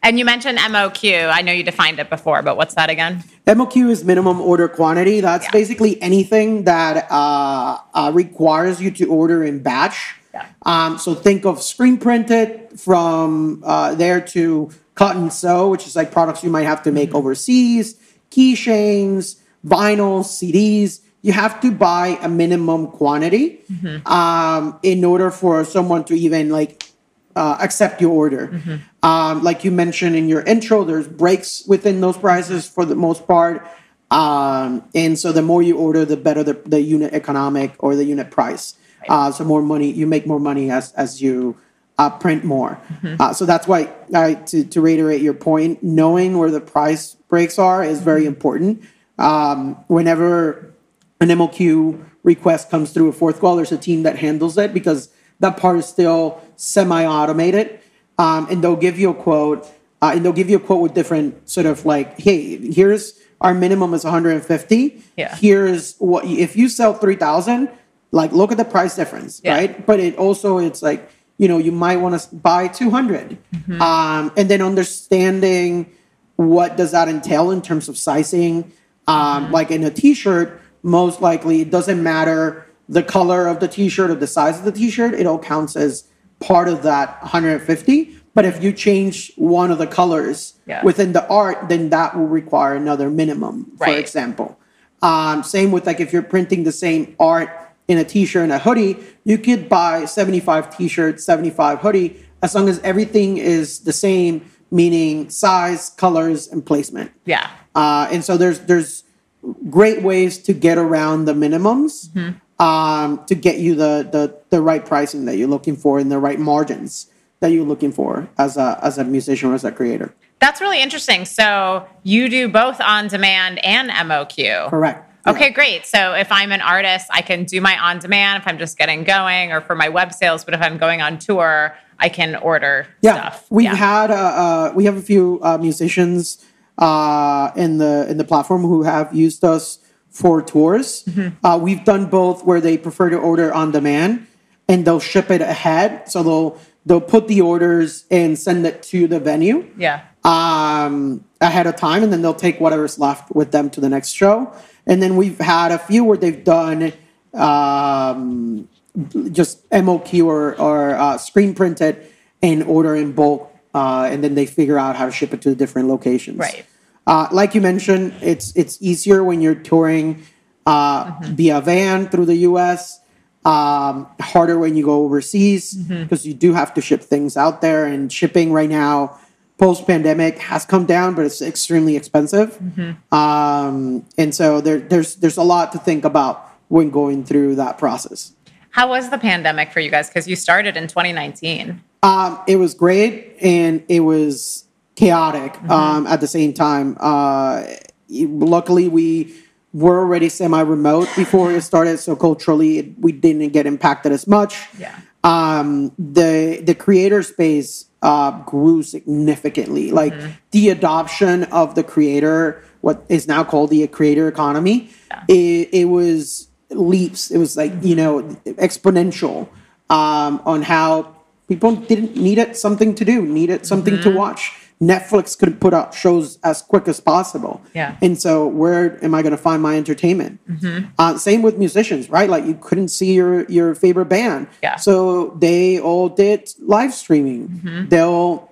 [SPEAKER 1] And you mentioned MOQ. I know you defined it before, but what's that again?
[SPEAKER 2] MOQ is minimum order quantity. That's
[SPEAKER 1] Yeah.
[SPEAKER 2] basically anything that uh, uh, requires you to order in batch.
[SPEAKER 1] Yeah.
[SPEAKER 2] Um, so think of screen printed from uh, there to cut and sew, which is like products you might have to make overseas, keychains, vinyls, CDs. You have to buy a minimum quantity um, in order for someone to even like uh, accept your order. Um, like you mentioned in your intro, there's breaks within those prices for the most part. Um, and so the more you order, the better the, the unit economic or the unit price. Uh, so more money, you make more money as, as you uh, print more. Uh, so that's why, uh, to, to reiterate your point, knowing where the price breaks are is very important. Um, whenever an MOQ request comes through a Fourthwall, there's a team that handles it because that part is still semi-automated, um, and they'll give you a quote, uh, and they'll give you a quote with different sort of like, hey, here's our minimum is 150.
[SPEAKER 1] Yeah.
[SPEAKER 2] Here's what if you sell 3,000, like look at the price difference,
[SPEAKER 1] Yeah.
[SPEAKER 2] right? But it also it's like you know you might want to buy 200, um, and then understanding what does that entail in terms of sizing. Um, Like in a T-shirt, most likely it doesn't matter the color of the T-shirt or the size of the T-shirt. It all counts as part of that 150. But if you change one of the colors
[SPEAKER 1] Yeah.
[SPEAKER 2] within the art, then that will require another minimum, for
[SPEAKER 1] Right.
[SPEAKER 2] example. Um, same with like if you're printing the same art in a t-shirt and a hoodie, you could buy 75 t-shirts, 75 hoodie, as long as everything is the same, meaning size, colors, and placement.
[SPEAKER 1] Yeah.
[SPEAKER 2] Uh, and so there's there's great ways to get around the minimums um, to get you the, the the right pricing that you're looking for and the right margins that you're looking for as a as a musician or as a creator.
[SPEAKER 1] That's really interesting. So you do both on demand and MOQ.
[SPEAKER 2] Correct.
[SPEAKER 1] Okay, great. So if I'm an artist, I can do my on demand if I'm just getting going or for my web sales. But if I'm going on tour, I can order
[SPEAKER 2] yeah,
[SPEAKER 1] stuff.
[SPEAKER 2] we've
[SPEAKER 1] Yeah.
[SPEAKER 2] had uh, uh, we have a few uh, musicians uh, in the in the platform who have used us for tours.
[SPEAKER 1] Mm-hmm.
[SPEAKER 2] Uh, we've done both where they prefer to order on demand and they'll ship it ahead. So they'll they'll put the orders and send it to the venue
[SPEAKER 1] Yeah.
[SPEAKER 2] um, ahead of time, and then they'll take whatever's left with them to the next show. And then we've had a few where they've done um, just MOQ or, or uh, screen printed and order in bulk, uh, and then they figure out how to ship it to the different locations.
[SPEAKER 1] Right.
[SPEAKER 2] Uh, like you mentioned, it's it's easier when you're touring uh, via van through the U.S. Um, harder when you go overseas because you do have to ship things out there, and shipping right now, post pandemic, has come down, but it's extremely expensive. Um, and so there, there's there's a lot to think about when going through that process.
[SPEAKER 1] How was the pandemic for you guys? Because you started in 2019.
[SPEAKER 2] Um, it was great and it was chaotic um, at the same time. Uh, luckily, we were already semi-remote before it started, so culturally, it, we didn't get impacted as much.
[SPEAKER 1] Yeah.
[SPEAKER 2] Um, the the creator space uh, grew significantly. Like the adoption of the creator, what is now called the creator economy, it, it was leaps. It was like you know exponential um, on how people didn't needed something to do, needed something to watch. Netflix couldn't put out shows as quick as possible.
[SPEAKER 1] Yeah.
[SPEAKER 2] And so, where am I going to find my entertainment? Uh, same with musicians, right? Like you couldn't see your your favorite band.
[SPEAKER 1] Yeah.
[SPEAKER 2] So they all did live streaming. They'll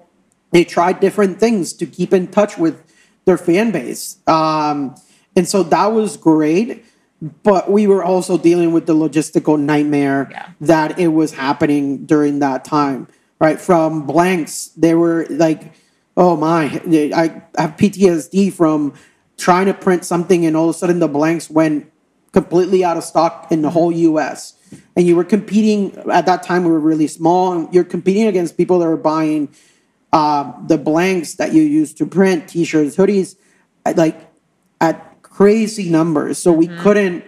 [SPEAKER 2] they tried different things to keep in touch with their fan base. Um, and so that was great. But we were also dealing with the logistical nightmare
[SPEAKER 1] Yeah.
[SPEAKER 2] that it was happening during that time, right? From blanks, they were like, oh my, I have PTSD from trying to print something and all of a sudden the blanks went completely out of stock in the whole US. And you were competing at that time, we were really small, and you're competing against people that were buying uh, the blanks that you use to print t-shirts, hoodies, like at crazy numbers. So we couldn't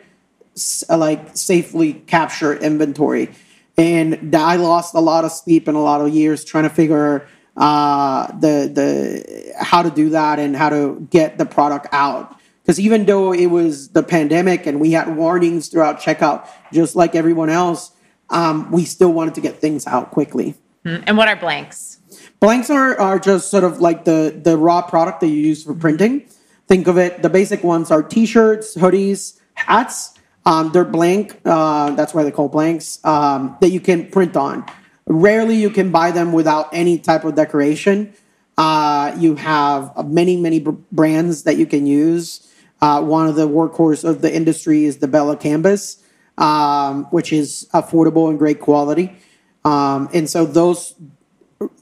[SPEAKER 2] uh, like safely capture inventory, and I lost a lot of sleep and a lot of years trying to figure uh, the the how to do that and how to get the product out. Because even though it was the pandemic and we had warnings throughout checkout, just like everyone else, um, we still wanted to get things out quickly.
[SPEAKER 1] And what are blanks?
[SPEAKER 2] Blanks are, are just sort of like the, the raw product that you use for printing. Think of it, the basic ones are t shirts, hoodies, hats. Um, they're blank, uh, that's why they're called blanks, um, that you can print on. Rarely you can buy them without any type of decoration. Uh, you have many, many brands that you can use. Uh, one of the workhorse of the industry is the Bella Canvas, um, which is affordable and great quality. Um, and so those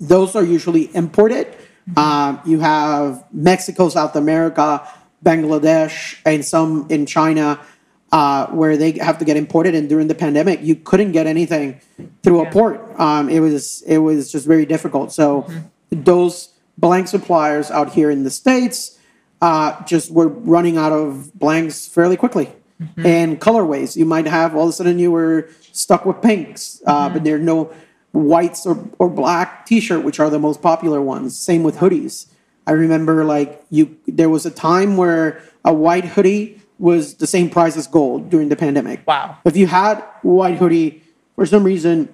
[SPEAKER 2] those are usually imported. Um, you have Mexico, South America, Bangladesh, and some in China, uh, where they have to get imported. And during the pandemic, you couldn't get anything through a port. Um, it was it was just very difficult. So those blank suppliers out here in the states uh, just were running out of blanks fairly quickly. And colorways, you might have all of a sudden you were stuck with pinks, uh, but there are no whites or, or black t-shirt which are the most popular ones same with hoodies i remember like you there was a time where a white hoodie was the same price as gold during the pandemic
[SPEAKER 1] Wow.
[SPEAKER 2] if you had white hoodie for some reason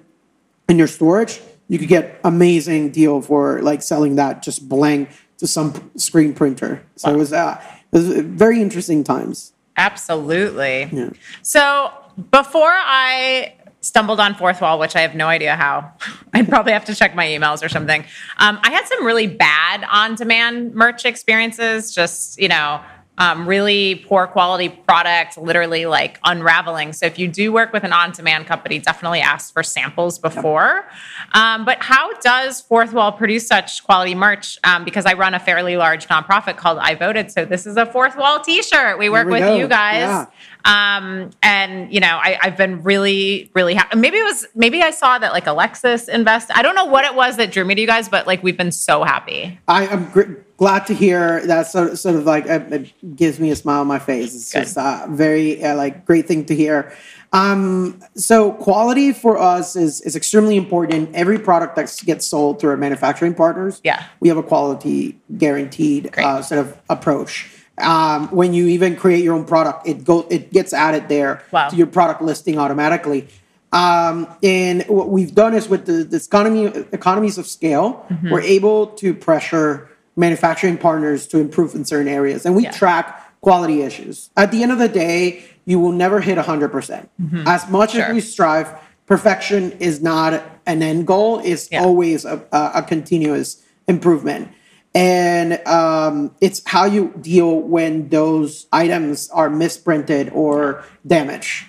[SPEAKER 2] in your storage you could get amazing deal for like selling that just blank to some screen printer so it was uh, it was very interesting times
[SPEAKER 1] Absolutely.
[SPEAKER 2] Yeah.
[SPEAKER 1] So before I stumbled on Fourthwall, which I have no idea how, I'd probably have to check my emails or something. Um, I had some really bad on-demand merch experiences. Just you know. Um, really poor quality product, literally like unraveling. So, if you do work with an on demand company, definitely ask for samples before. Um, but how does Fourthwall produce such quality merch? Um, because I run a fairly large nonprofit called I Voted. So, this is a Fourthwall t shirt. We work
[SPEAKER 2] we
[SPEAKER 1] with
[SPEAKER 2] go.
[SPEAKER 1] you guys. Um, and you know, I, I've been really, really happy. Maybe it was, maybe I saw that like Alexis invest. I don't know what it was that drew me to you guys, but like we've been so happy.
[SPEAKER 2] I am gr- glad to hear that sort of, sort of like it, it gives me a smile on my face. It's
[SPEAKER 1] Good.
[SPEAKER 2] just a very uh, like great thing to hear. Um, so quality for us is is extremely important. Every product that gets sold through our manufacturing partners,
[SPEAKER 1] Yeah.
[SPEAKER 2] we have a quality guaranteed uh, sort of approach. Um, when you even create your own product, it go it gets added there
[SPEAKER 1] Wow.
[SPEAKER 2] to your product listing automatically. Um, and what we've done is with the this economy economies of scale,
[SPEAKER 1] Mm-hmm.
[SPEAKER 2] we're able to pressure manufacturing partners to improve in certain areas, and we
[SPEAKER 1] Yeah.
[SPEAKER 2] track quality issues. At the end of the day, you will never hit 100%. percent As much
[SPEAKER 1] Mm-hmm. Sure.
[SPEAKER 2] as we strive, perfection is not an end goal, it's
[SPEAKER 1] Yeah.
[SPEAKER 2] always a, a, a continuous improvement. And um, it's how you deal when those items are misprinted or damaged.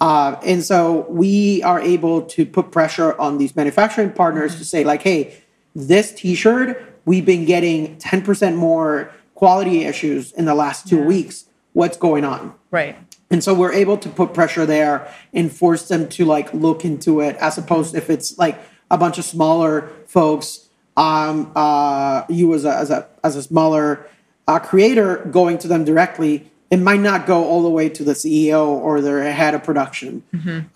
[SPEAKER 2] Uh, and so we are able to put pressure on these manufacturing partners to say, like, hey, this t shirt, we've been getting 10% more quality issues in the last two weeks. What's going on?
[SPEAKER 1] Right.
[SPEAKER 2] And so we're able to put pressure there and force them to like look into it as opposed if it's like a bunch of smaller folks, um, uh, you as a, as a, as a smaller uh, creator going to them directly, it might not go all the way to the CEO or their head of production.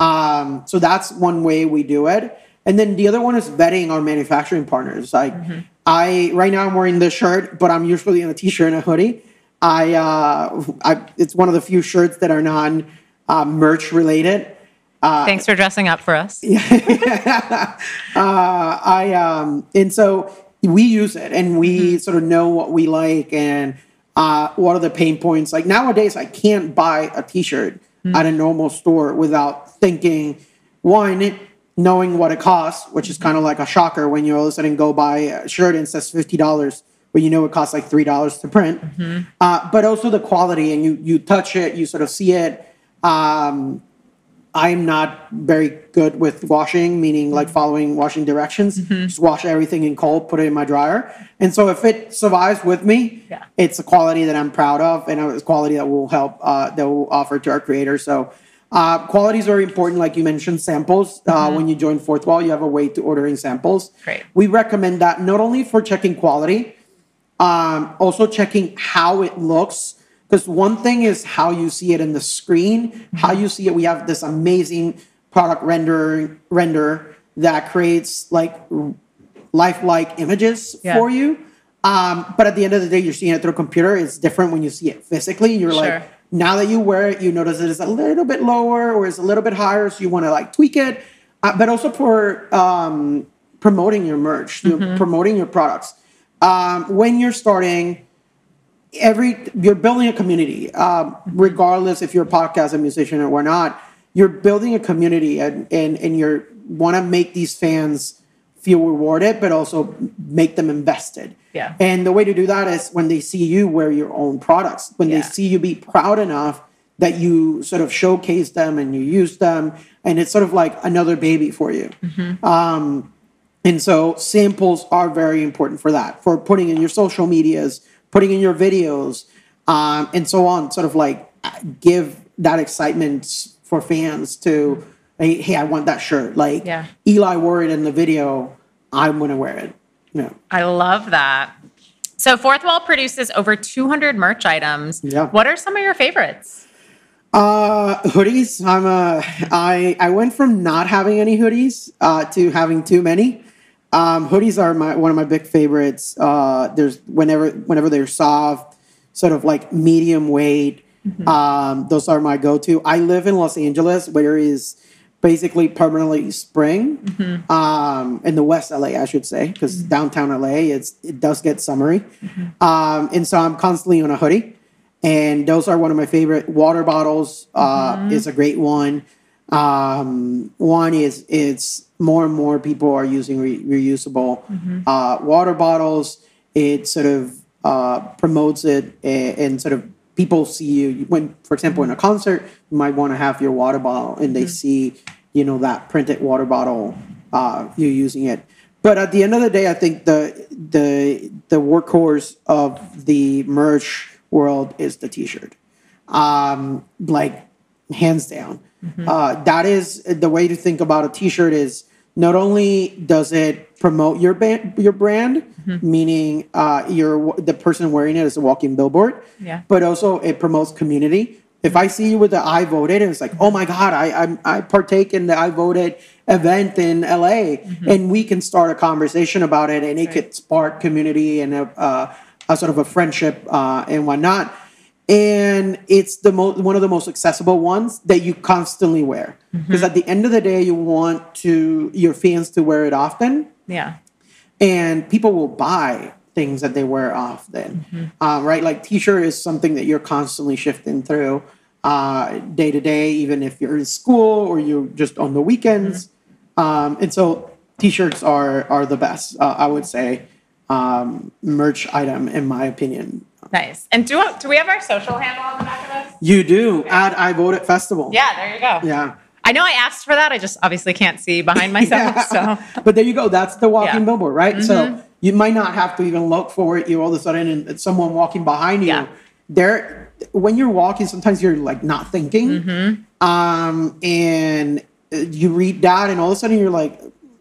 [SPEAKER 2] Um, so that's one way we do it. And then the other one is vetting our manufacturing partners. Like I right now I'm wearing this shirt, but I'm usually in a t-shirt and a hoodie. I, uh, I it's one of the few shirts that are non uh, merch related.
[SPEAKER 1] Thanks for dressing up for us.
[SPEAKER 2] I um, and so we use it and we sort of know what we like and uh, what are the pain points. Like nowadays, I can't buy a T-shirt at a normal store without thinking one, knowing what it costs, which is kind of like a shocker when you all of a sudden go buy a shirt and it says fifty dollars. But you know it costs like three dollars to print, uh, but also the quality, and you you touch it, you sort of see it. Um, I'm not very good with washing, meaning like following washing directions. Just wash everything in cold, put it in my dryer. And so if it survives with me,
[SPEAKER 1] Yeah.
[SPEAKER 2] it's a quality that I'm proud of and it's a quality that will help, uh, that will offer to our creators. So uh, quality is very important. Like you mentioned, samples. Uh, When you join Fourthwall, you have a way to ordering samples.
[SPEAKER 1] Great.
[SPEAKER 2] We recommend that not only for checking quality, um, also checking how it looks because one thing is how you see it in the screen how you see it we have this amazing product render render that creates like lifelike images
[SPEAKER 1] Yeah.
[SPEAKER 2] for you. Um, but at the end of the day, you're seeing it through a computer. It's different when you see it physically. You're
[SPEAKER 1] Sure.
[SPEAKER 2] like, now that you wear it, you notice it is a little bit lower or it's a little bit higher, so you want to like tweak it. Uh, but also for um, promoting your merch, you know, promoting your products. Um, when you're starting, every you're building a community um, regardless if you're a podcast a musician or not you're building a community and and, and you're want to make these fans feel rewarded but also make them invested
[SPEAKER 1] Yeah.
[SPEAKER 2] and the way to do that is when they see you wear your own products when
[SPEAKER 1] Yeah.
[SPEAKER 2] they see you be proud enough that you sort of showcase them and you use them and it's sort of like another baby for you um, and so samples are very important for that, for putting in your social medias, putting in your videos, um, and so on. Sort of like give that excitement for fans to, hey, hey, I want that shirt. Like
[SPEAKER 1] Yeah.
[SPEAKER 2] Eli wore it in the video, I'm gonna wear it. Yeah.
[SPEAKER 1] I love that. So Fourthwall produces over 200 merch items.
[SPEAKER 2] Yeah.
[SPEAKER 1] What are some of your favorites?
[SPEAKER 2] Uh, hoodies. I'm a. I I went from not having any hoodies uh, to having too many. Um, hoodies are my one of my big favorites. Uh, there's whenever whenever they're soft, sort of like medium weight. Um, those are my go-to. I live in Los Angeles, where it is basically permanently spring. Um, in the West LA, I should say, because downtown LA, it's it does get summery. Um, and so I'm constantly on a hoodie and those are one of my favorite water bottles uh, is a great one um, one is it's more and more people are using re- reusable uh, water bottles. It sort of uh, promotes it and, and sort of people see you when for example in a concert you might want to have your water bottle and they see you know that printed water bottle uh, you're using it. But at the end of the day i think the the the workhorse of the merch world is the t-shirt. Um like hands down. Uh that is the way to think about a t-shirt is not only does it promote your band your brand meaning uh the person wearing it is a walking billboard
[SPEAKER 1] Yeah.
[SPEAKER 2] but also it promotes community. If i see you with the i voted and it's like oh my god i i, I partake in the i voted event in la and we can start a conversation about it and it could spark community and a, uh, a sort of a friendship uh, and whatnot and it's the most one of the most accessible ones that you constantly wear. Because at the end of the day you want to your fans to wear it often.
[SPEAKER 1] Yeah.
[SPEAKER 2] and people will buy things that they wear often. Uh, right? Like t-shirt is something that you're constantly shifting through uh, day to day even if you're in school or you're just on the weekends. Um, and so t-shirts are are the best uh, i would say um, merch item in my opinion
[SPEAKER 1] Nice. And do do we have our social handle on the back of this?
[SPEAKER 2] you do at i vote at festival
[SPEAKER 1] Yeah, there you go.
[SPEAKER 2] yeah
[SPEAKER 1] I know I asked for that. I just obviously can't see behind myself.
[SPEAKER 2] Yeah.
[SPEAKER 1] So
[SPEAKER 2] but there you go. That's the walking
[SPEAKER 1] Yeah. Mm-hmm.
[SPEAKER 2] billboard, right? So you might not have to even look for it. You all of a sudden, and it's someone walking behind you.
[SPEAKER 1] Yeah.
[SPEAKER 2] There, when you're walking, sometimes you're like not thinking,
[SPEAKER 1] Mm-hmm.
[SPEAKER 2] um, and you read that, and all of a sudden you're like,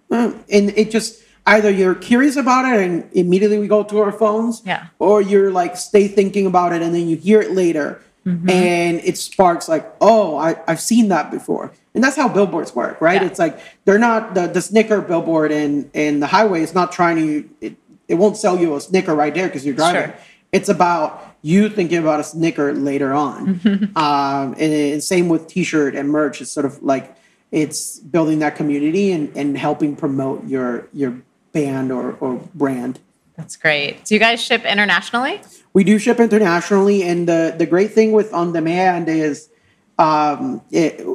[SPEAKER 2] "Uh," and it just either you're curious about it, and immediately we go to our phones,
[SPEAKER 1] Yeah.
[SPEAKER 2] or you're like stay thinking about it, and then you hear it later.
[SPEAKER 1] Mm-hmm.
[SPEAKER 2] And it sparks like, oh, I, I've seen that before. And that's how billboards work, right?
[SPEAKER 1] Yeah.
[SPEAKER 2] It's like they're not the, the Snicker billboard in, in the highway is not trying to it, it won't sell you a Snicker right there because you're driving.
[SPEAKER 1] Sure.
[SPEAKER 2] It's about you thinking about a Snicker later on. um, and, and same with t-shirt and merch. It's sort of like it's building that community and, and helping promote your your band or, or brand.
[SPEAKER 1] that's great. Do you guys ship internationally?
[SPEAKER 2] We do ship internationally, and the the great thing with on demand is, um, it,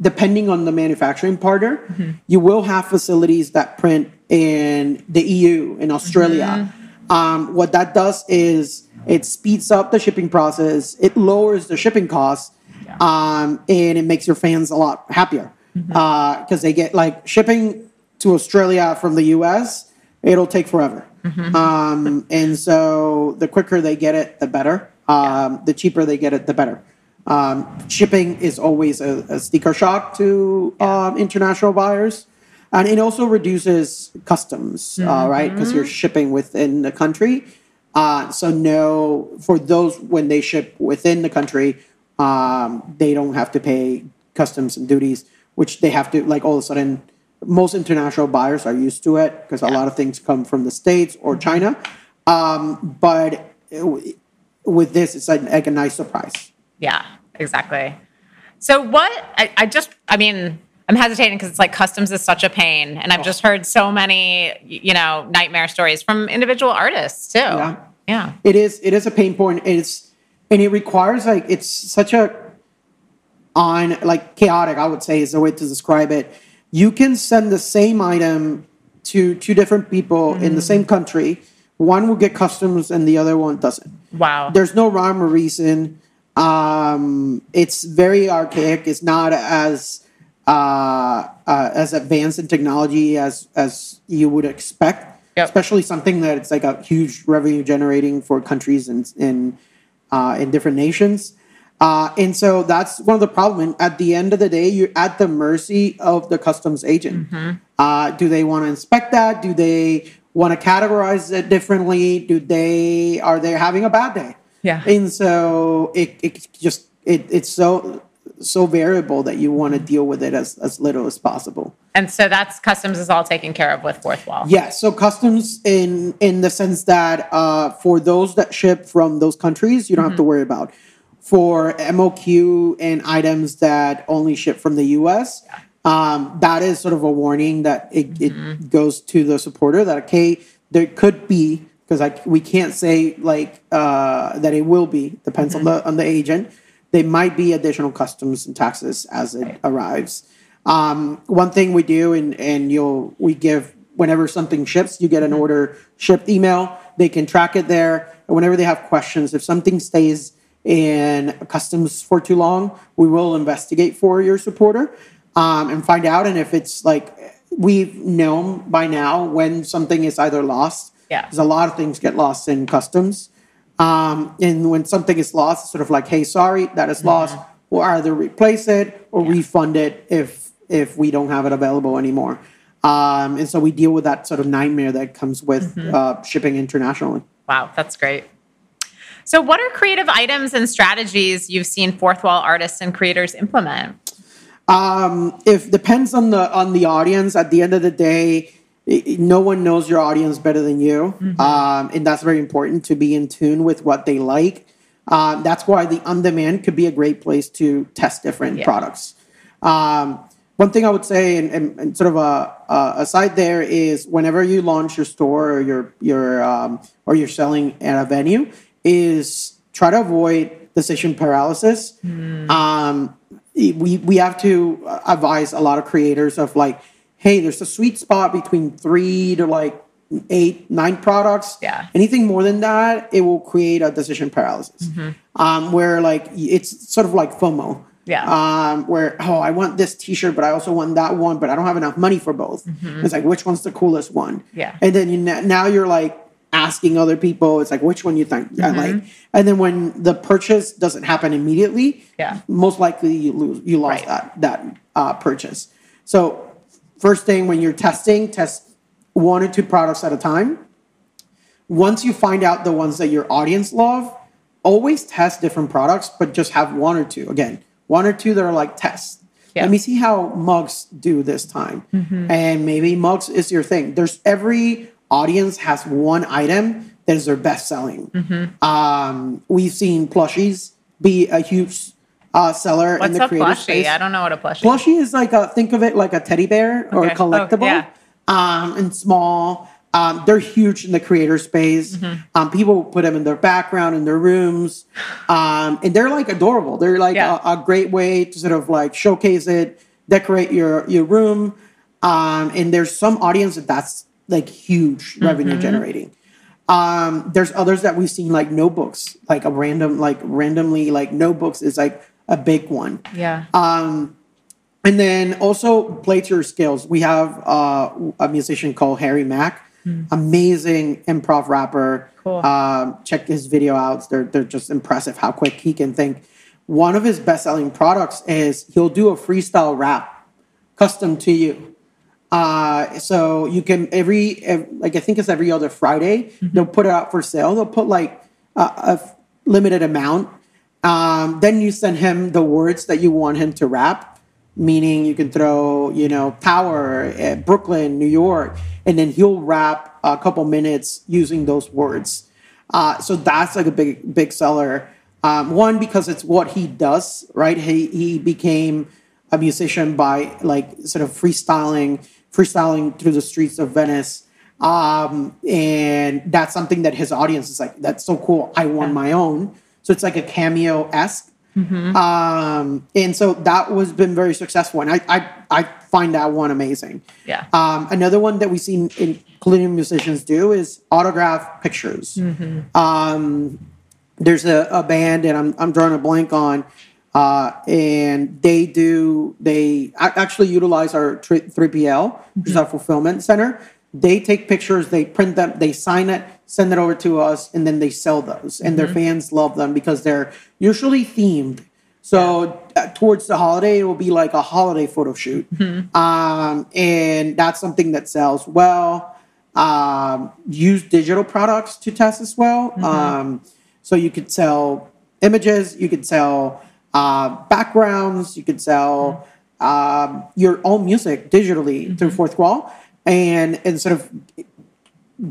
[SPEAKER 2] depending on the manufacturing partner, you will have facilities that print in the EU in Australia. Um, what that does is it speeds up the shipping process, it lowers the shipping costs, um, and it makes your fans a lot happier because they get like shipping to Australia from the US. It'll take forever. Um, and so the quicker they get it, the better. Um, the cheaper they get it, the better. Um, shipping is always a, a sticker shock to um, international buyers. And it also reduces customs, uh, right? Because you're shipping within the country. Uh, so no, for those when they ship within the country, um, they don't have to pay customs and duties, which they have to like all of a sudden most international buyers are used to it because a lot of things come from the states or China. Um, but it- with this, it's like, like a nice surprise.
[SPEAKER 1] Yeah, exactly. So what I, I just I mean, I'm hesitating because it's like customs is such a pain. And I've just heard so many, you know, nightmare stories from individual artists too.
[SPEAKER 2] Yeah.
[SPEAKER 1] Yeah.
[SPEAKER 2] It is it is a pain point. It's and it requires like it's such a on like chaotic, I would say is the way to describe it. You can send the same item to two different people in the same country. One will get customs and the other one doesn't.
[SPEAKER 1] Wow.
[SPEAKER 2] There's no rhyme or reason. Um, it's very archaic. It's not as uh, uh, as advanced in technology as as you would expect.
[SPEAKER 1] Yep.
[SPEAKER 2] Especially something that it's like a huge revenue generating for countries and in uh, in different nations. Uh, and so that's one of the problems. At the end of the day, you're at the mercy of the customs agent. Uh, do they want to inspect that? Do they want to categorize it differently? Do they are they having a bad day?
[SPEAKER 1] Yeah.
[SPEAKER 2] And so it, it just it, it's so so variable that you want to deal with it as, as little as possible.
[SPEAKER 1] and so that's customs is all taken care of with Fourthwall.
[SPEAKER 2] Yeah, so customs in in the sense that uh, for those that ship from those countries, you don't have to worry about. For MOQ and items that only ship from the U.S., um, that is sort of a warning that it, it goes to the supporter that okay, there could be because like we can't say like uh, that it will be depends on the on the agent. There might be additional customs and taxes as it arrives. Um, one thing we do, and and you'll we give whenever something ships, you get an order shipped email. They can track it there. And whenever they have questions, if something stays in customs for too long, we will investigate for your supporter um, and find out. And if it's like we've known by now when something is either lost,
[SPEAKER 1] Yeah.
[SPEAKER 2] because a lot of things get lost in customs. Um, and when something is lost, it's sort of like, hey, sorry, that is lost. We'll either replace it or refund it if if we don't have it available anymore. Um, and so we deal with that sort of nightmare that comes with uh, shipping internationally.
[SPEAKER 1] Wow, that's great. So what are creative items and strategies you've seen Fourthwall artists and creators implement?
[SPEAKER 2] Um, if depends on the on the audience. At the end of the day, no one knows your audience better than you, um, and that's very important to be in tune with what they like. Um, that's why the on demand could be a great place to test different
[SPEAKER 1] Yeah.
[SPEAKER 2] products. Um, one thing I would say, and, and, and sort of a, a aside there, is whenever you launch your store or your your um, or you're selling at a venue, is try to avoid decision paralysis. Um, we we have to advise a lot of creators of like, hey, there's a sweet spot between three to like eight, nine products.
[SPEAKER 1] Yeah.
[SPEAKER 2] Anything more than that, it will create a decision paralysis. Um, where like it's sort of like FOMO.
[SPEAKER 1] Yeah.
[SPEAKER 2] Um, where oh, I want this T-shirt, but I also want that one, but I don't have enough money for both. It's like which one's the coolest one?
[SPEAKER 1] Yeah.
[SPEAKER 2] And then you now you're like asking other people. It's like which one you think I like. And then when the purchase doesn't happen immediately,
[SPEAKER 1] Yeah.
[SPEAKER 2] most likely you lose you lost
[SPEAKER 1] Right.
[SPEAKER 2] that that uh, purchase. So first thing when you're testing, test one or two products at a time. Once you find out the ones that your audience love, always test different products, but just have one or two. Again, one or two that are like tests.
[SPEAKER 1] Yeah.
[SPEAKER 2] Let me see how mugs do this time. And maybe mugs is your thing. There's every audience has one item that is their best selling. Um, we've seen plushies be a huge uh, seller in
[SPEAKER 1] What's
[SPEAKER 2] the
[SPEAKER 1] a
[SPEAKER 2] creative
[SPEAKER 1] plushie?
[SPEAKER 2] space.
[SPEAKER 1] I don't know what a plushie. Is.
[SPEAKER 2] Plushie is like a think of it like a teddy bear or a
[SPEAKER 1] Okay. Oh,
[SPEAKER 2] collectible.
[SPEAKER 1] yeah.
[SPEAKER 2] Um, and small. Um, they're huge in the creator space.
[SPEAKER 1] Mm-hmm.
[SPEAKER 2] Um, people put them in their background in their rooms, um, and they're like adorable. They're like
[SPEAKER 1] Yeah.
[SPEAKER 2] a, a great way to sort of like showcase it, decorate your your room. Um, and there's some audience that that's like huge
[SPEAKER 1] Mm-hmm.
[SPEAKER 2] revenue generating. Um, there's others that we've seen like notebooks, like a random, like randomly, like notebooks is like a big one.
[SPEAKER 1] Yeah.
[SPEAKER 2] Um, and then also play to your skills. We have uh, a musician called Harry Mack, amazing improv rapper.
[SPEAKER 1] Cool.
[SPEAKER 2] Um, check his video out; they're they're just impressive how quick he can think. One of his best selling products is he'll do a freestyle rap, custom to you. Uh, so you can every, ev like I think it's every other Friday they'll put it out for sale. They'll put like a limited amount. Um, then you send him the words that you want him to rap. meaning you can throw, you know, power, uh, Brooklyn, New York, and then he'll rap a couple minutes using those words. Uh, so that's like a big, big seller. Um, one because it's what he does, right? He he became a musician by like sort of freestyling, freestyling through the streets of Venice. Um, and that's something that his audience is like, that's so cool. I want my own. So it's like a cameo esque. Um, and so that was been very successful. And I, I, I find that one amazing.
[SPEAKER 1] Yeah.
[SPEAKER 2] Um, another one that we've seen including musicians do is autograph pictures. Um, there's a, a band and I'm, I'm drawing a blank on, uh, and they do, they actually utilize our 3PL, which is our fulfillment center. They take pictures, they print them, they sign it, send it over to us, and then they sell those. And their fans love them because they're usually themed. So uh, towards the holiday, it will be like a holiday photo shoot, um, and that's something that sells well. Um, use digital products to test as well. Um, so you could sell images, you could sell uh, backgrounds, you could sell um, your own music digitally through Fourthwall, and and sort of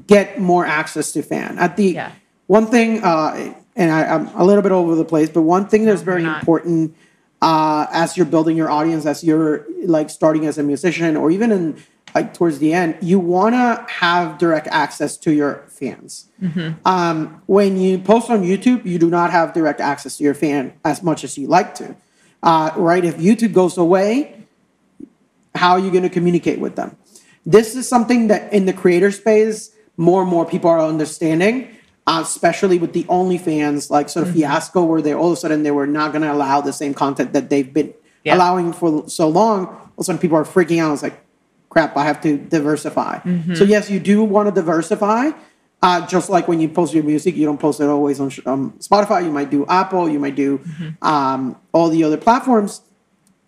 [SPEAKER 2] get more access to fan. At the
[SPEAKER 1] Yeah.
[SPEAKER 2] one thing, uh, and I, I'm a little bit over the place, but one thing that's very important uh, as you're building your audience, as you're like starting as a musician, or even in like towards the end, you want to have direct access to your fans. Um, when you post on YouTube, you do not have direct access to your fan as much as you like to. Uh, right? If YouTube goes away, how are you going to communicate with them? This is something that in the creator space, more and more people are understanding, uh, especially with the OnlyFans, like sort of fiasco, where they all of a sudden they were not going to allow the same content that they've been
[SPEAKER 1] Yeah.
[SPEAKER 2] allowing for so long. All of a sudden, people are freaking out. It's like, crap, I have to diversify. So yes, you do want to diversify. Uh, just like when you post your music, you don't post it always on um, Spotify. You might do Apple. You might do um, all the other platforms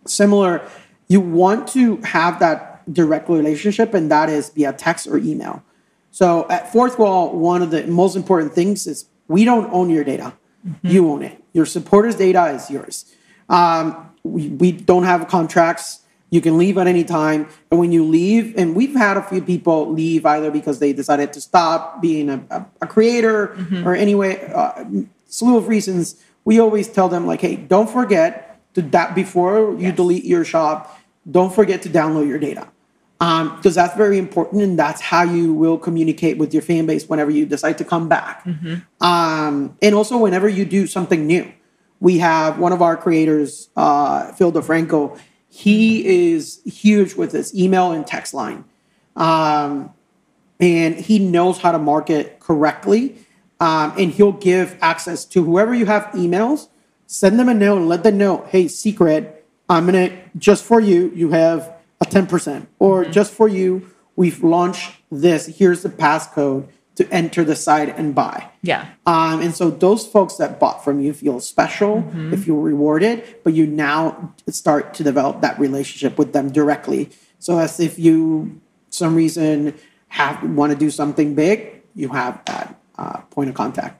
[SPEAKER 2] similar, you want to have that direct relationship, and that is via text or email. So at Fourthwall, one of the most important things is we don't own your data. You own it. Your supporters' data is yours. Um, we, we don't have contracts. You can leave at any time. And when you leave, and we've had a few people leave either because they decided to stop being a, a, a creator or anyway, uh, slew of reasons. We always tell them like, hey, don't forget to that before you delete your shop. Don't forget to download your data um, because that's very important and that's how you will communicate with your fan base whenever you decide to come back um, and also whenever you do something new we have one of our creators uh, phil defranco he is huge with his email and text line. Um, and he knows how to market correctly. Um, and he'll give access to whoever you have emails send them a note and let them know hey secret i'm gonna just for you you have a 10% or just for you we've launched this. Here's the passcode to enter the site and buy
[SPEAKER 1] Yeah.
[SPEAKER 2] um, and so those folks that bought from you feel special,
[SPEAKER 1] Mm-hmm.
[SPEAKER 2] if feel rewarded, but you now start to develop that relationship with them directly. So as if you, some reason, have want to do something big, you have that uh, point of contact.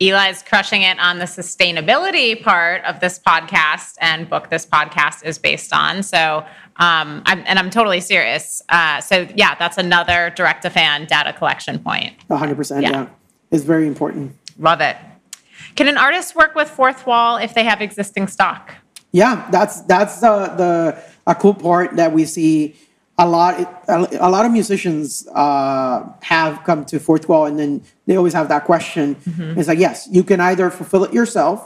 [SPEAKER 1] Eli's crushing it on the sustainability part of this podcast and book this podcast is based on. So, um, I'm, and I'm totally serious. Uh, so, yeah, that's another direct to fan data collection point.
[SPEAKER 2] 100%.
[SPEAKER 1] Yeah.
[SPEAKER 2] Yeah. Is very important.
[SPEAKER 1] Love it. Can an artist work with Fourthwall if they have existing stock?
[SPEAKER 2] Yeah, that's that's the the a cool part that we see a lot. A, lot of musicians uh, have come to Fourthwall, and then they always have that question. It's like, yes, you can either fulfill it yourself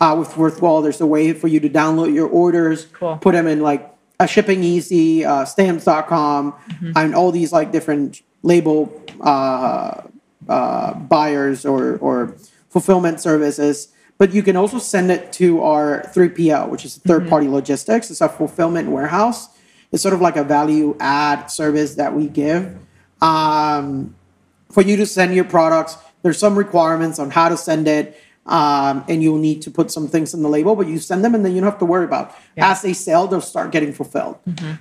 [SPEAKER 2] uh, with Fourthwall. There's a way for you to download your orders,
[SPEAKER 1] Cool.
[SPEAKER 2] put them in like a shipping easy, uh, stamps.com, and all these like different label uh, uh, buyers or or fulfillment services. but you can also send it to our 3PL, which is third party logistics. It's a fulfillment warehouse. It's sort of like a value add service that we give um, for you to send your products. There's some requirements on how to send it, um, and you'll need to put some things in the label, but you send them and then you don't have to worry about. As they sell, they'll start getting fulfilled.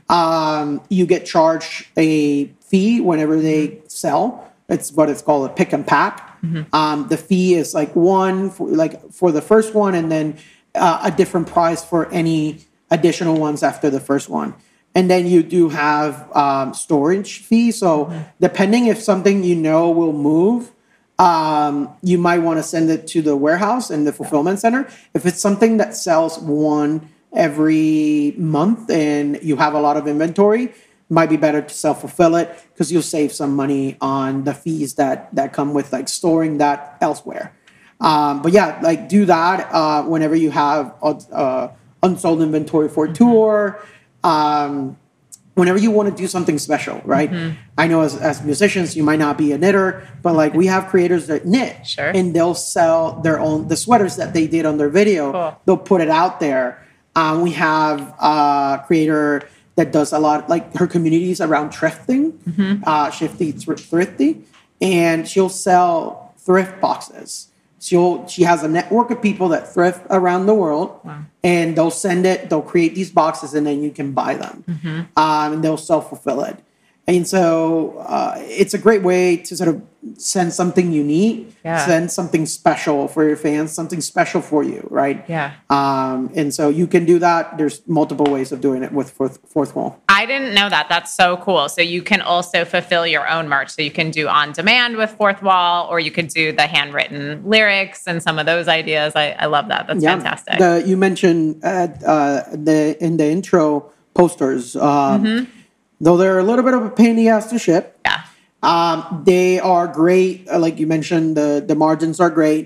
[SPEAKER 2] Um, you get charged a fee whenever they sell. It's what it's called a pick and pack. Um, the fee is like one for like for the first one, and then uh, a different price for any additional ones after the first one. And then you do have um, storage fee. So depending if something you know will move, um, you might want to send it to the warehouse and the fulfillment center. If it's something that sells one every month and you have a lot of inventory, it might be better to self fulfill it because you'll save some money on the fees that that come with like storing that elsewhere. Um, but yeah, like do that uh, whenever you have uh, uh, unsold inventory for a tour. Um, whenever you want to do something special, right? I know as, as musicians, you might not be a knitter, but like we have creators that knit
[SPEAKER 1] Sure.
[SPEAKER 2] and they'll sell their own, the sweaters that they did on their video,
[SPEAKER 1] Cool.
[SPEAKER 2] they'll put it out there. Um, we have a creator that does a lot, like her communities around thrifting, uh, Shifty Thr- Thrifty, and she'll sell thrift boxes. She'll she has a network of people that thrift around the world, and they'll send it. They'll create these boxes, and then you can buy them, um, and they'll self fulfill it. And so uh, it's a great way to sort of send something unique,
[SPEAKER 1] Yeah.
[SPEAKER 2] send something special for your fans, something special for you, right?
[SPEAKER 1] Yeah.
[SPEAKER 2] Um, and so you can do that. There's multiple ways of doing it with Fourth, Fourthwall.
[SPEAKER 1] I didn't know that. That's so cool. So you can also fulfill your own merch. So you can do on demand with Fourthwall, or you could do the handwritten lyrics and some of those ideas. I, I love that. That's fantastic.
[SPEAKER 2] The, you mentioned uh, uh, the in the intro posters. Um,
[SPEAKER 1] Mm-hmm.
[SPEAKER 2] Though they're a little bit of a pain in the ass to ship.
[SPEAKER 1] yeah.
[SPEAKER 2] Um, they are great. Uh, like you mentioned, the the margins are great,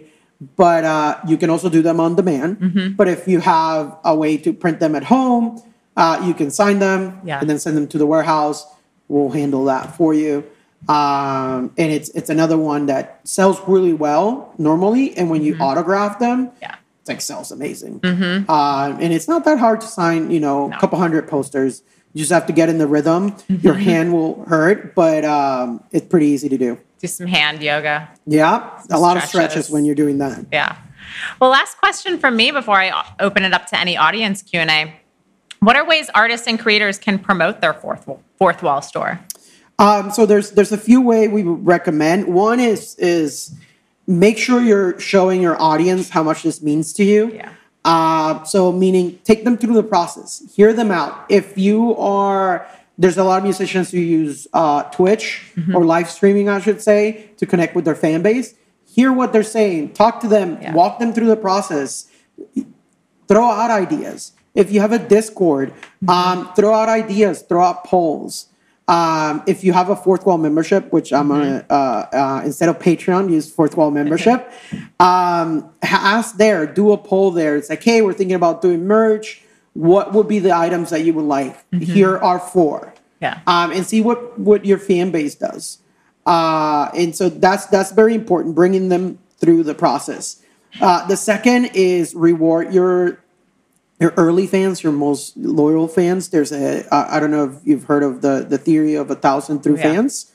[SPEAKER 2] but uh, you can also do them on demand.
[SPEAKER 1] Mm-hmm.
[SPEAKER 2] But if you have a way to print them at home, uh, you can sign them
[SPEAKER 1] Yeah.
[SPEAKER 2] and then send them to the warehouse. We'll handle that for you. Um, and it's it's another one that sells really well normally, and when you autograph them,
[SPEAKER 1] Yeah.
[SPEAKER 2] it's like sells amazing. Um, and it's not that hard to sign, you know, a couple hundred posters. You just have to get in the rhythm. Your hand will hurt, but um, it's pretty easy to do.
[SPEAKER 1] Do some hand yoga.
[SPEAKER 2] Yeah, a lot of
[SPEAKER 1] stretches.
[SPEAKER 2] stretches when you're doing that.
[SPEAKER 1] Yeah. Well, last question from me before I open it up to any audience Q and A. What are ways artists and creators can promote their Fourthwall, fourth wall store?
[SPEAKER 2] Um, so there's there's a few way we recommend. One is is make sure you're showing your audience how much this means to you.
[SPEAKER 1] Yeah.
[SPEAKER 2] Uh, so meaning take them through the process, hear them out. If you are there's a lot of musicians who use uh, Twitch
[SPEAKER 1] Mm-hmm.
[SPEAKER 2] or live streaming, I should say, to connect with their fan base. Hear what they're saying, talk to them,
[SPEAKER 1] Yeah.
[SPEAKER 2] walk them through the process throw out ideas. If you have a Discord, um, throw out ideas, throw out polls. Um, if you have a Fourthwall membership, which I'm gonna uh, uh, instead of Patreon, use Fourthwall membership. um, ask there, do a poll there. It's like, hey, we're thinking about doing merch. What would be the items that you would like? Here are four.
[SPEAKER 1] Yeah.
[SPEAKER 2] Um, and see what what your fan base does. Uh, and so that's that's very important, bringing them through the process. Uh, the second is reward your your early fans, your most loyal fans. There's a uh, I don't know if you've heard of the the theory of a thousand through
[SPEAKER 1] Yeah.
[SPEAKER 2] fans.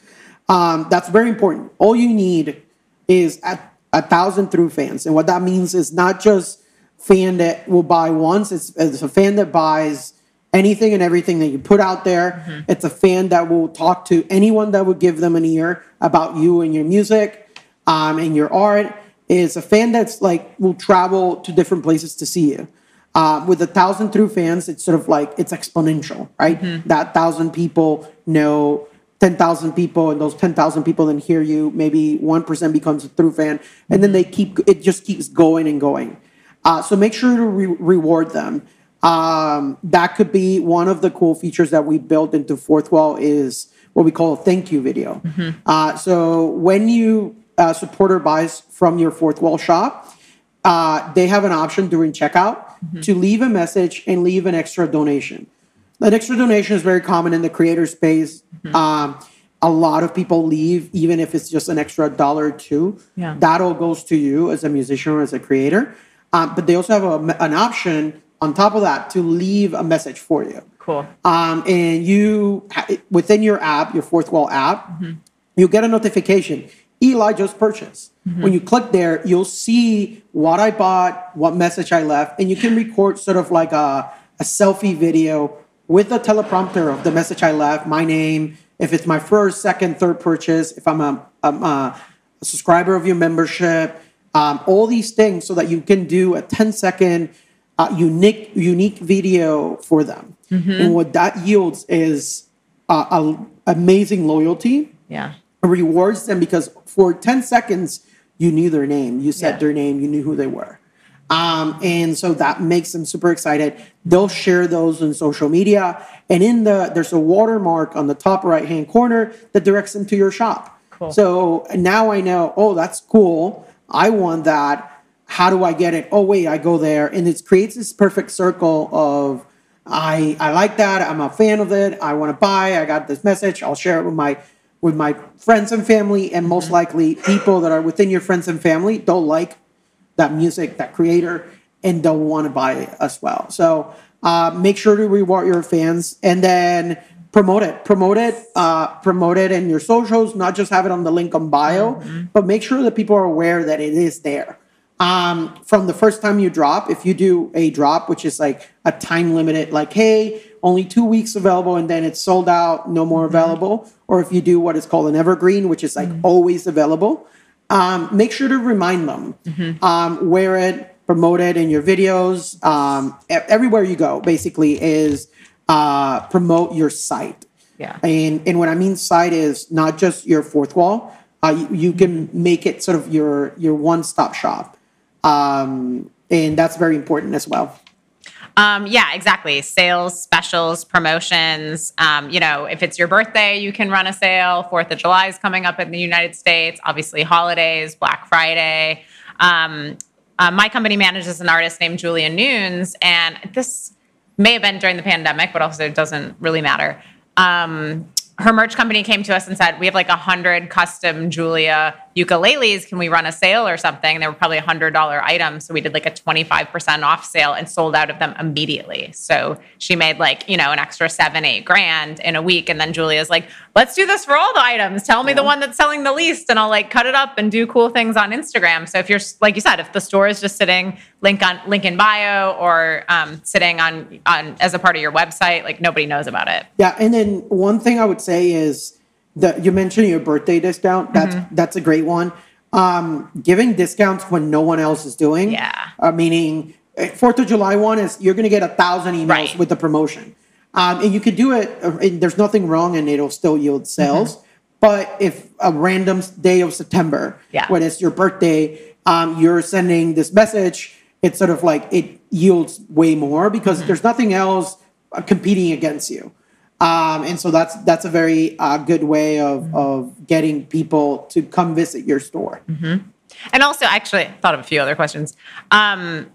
[SPEAKER 2] Um, that's very important. All you need is a, a thousand through fans, and what that means is not just fan that will buy once. It's, it's a fan that buys anything and everything that you put out there. It's a fan that will talk to anyone that would give them an ear about you and your music um, and your art. It's a fan that's like will travel to different places to see you. Uh, with a thousand true fans, it's sort of like it's exponential, right? That thousand people know ten thousand people, and those ten thousand people then hear you. Maybe one percent becomes a true fan, and then they keep it just keeps going and going. Uh, so make sure to re- reward them. Um, that could be one of the cool features that we built into Fourthwall is what we call a thank you video. Uh, so when you uh, supporter buys from your Fourthwall shop, uh, they have an option during checkout to leave a message and leave an extra donation. An extra donation is very common in the creator space. Um, a lot of people leave, even if it's just an extra dollar or two.
[SPEAKER 1] Yeah.
[SPEAKER 2] That all goes to you as a musician or as a creator. Um, but they also have a, an option on top of that to leave a message for you.
[SPEAKER 1] Cool.
[SPEAKER 2] Um, and you within your app, your Fourthwall app, mm-hmm. you get a notification. Eli just purchased. Mm-hmm. When you click there, you'll see what I bought, what message I left, and you can record sort of like a, a selfie video with a teleprompter of the message I left, my name, if it's my first, second, third purchase, if I'm a, I'm a, a subscriber of your membership, um, all these things so that you can do a 10 second uh, unique unique video for them. Mm-hmm. And what that yields is uh, a, amazing loyalty.
[SPEAKER 1] Yeah.
[SPEAKER 2] Rewards them because for 10 seconds, you knew their name, you said yeah. their name, you knew who they were. Um, and so that makes them super excited. They'll share those on social media. And in the there's a watermark on the top right hand corner that directs them to your shop. Cool. So now I know, oh, that's cool. I want that. How do I get it? Oh, wait, I go there. And it creates this perfect circle of I I like that. I'm a fan of it. I want to buy. I got this message. I'll share it with my with my friends and family, and most mm-hmm. likely people that are within your friends and family don't like that music, that creator, and don't want to buy it as well. So uh, make sure to reward your fans, and then promote it promote it uh, promote it in your socials not just have it on the link on bio mm-hmm. but make sure that people are aware that it is there um, from the first time you drop if you do a drop which is like a time limited like hey only two weeks available and then it's sold out no more mm-hmm. available or if you do what is called an evergreen which is like mm-hmm. always available um, make sure to remind them mm-hmm. um, wear it promote it in your videos um, everywhere you go basically is uh, promote your site.
[SPEAKER 1] Yeah.
[SPEAKER 2] And and what I mean site is not just your Fourthwall. Uh, you, you can make it sort of your your one stop shop, um, and that's very important as well.
[SPEAKER 1] Um, yeah, exactly. Sales, specials, promotions. Um, you know, if it's your birthday, you can run a sale. Fourth of July is coming up in the United States. Obviously, holidays, Black Friday. Um, uh, my company manages an artist named Julia Nunes, and this may have been during the pandemic, but also it doesn't really matter. Um, her merch company came to us and said, "We have like a hundred custom Julia ukuleles. Can we run a sale or something?" And they were probably a hundred dollar items, so we did like a twenty five percent off sale and sold out of them immediately. So she made like you know an extra seven eight grand in a week, and then Julia's like, "Let's do this for all the items. Tell me yeah. the one that's selling the least, and I'll like cut it up and do cool things on Instagram." So if you're like you said, if the store is just sitting link on link in bio or um, sitting on on as a part of your website, like nobody knows about it.
[SPEAKER 2] Yeah, and then one thing I would say is that you mentioned your birthday discount. That's mm-hmm. that's a great one. Um, giving discounts when no one else is doing.
[SPEAKER 1] Yeah.
[SPEAKER 2] Uh, meaning eh, Fourth of July one is you're going to get a thousand emails right. with the promotion, um, and you could do it. Uh, there's nothing wrong, and it'll still yield sales. Mm-hmm. But if a random day of September,
[SPEAKER 1] yeah.
[SPEAKER 2] when it's your birthday, um, you're sending this message, it's sort of like it yields way more because mm-hmm. there's nothing else uh, competing against you. Um, and so that's that's a very uh, good way of mm-hmm. of getting people to come visit your store.
[SPEAKER 1] Mm-hmm. And also, actually, I thought of a few other questions. Um,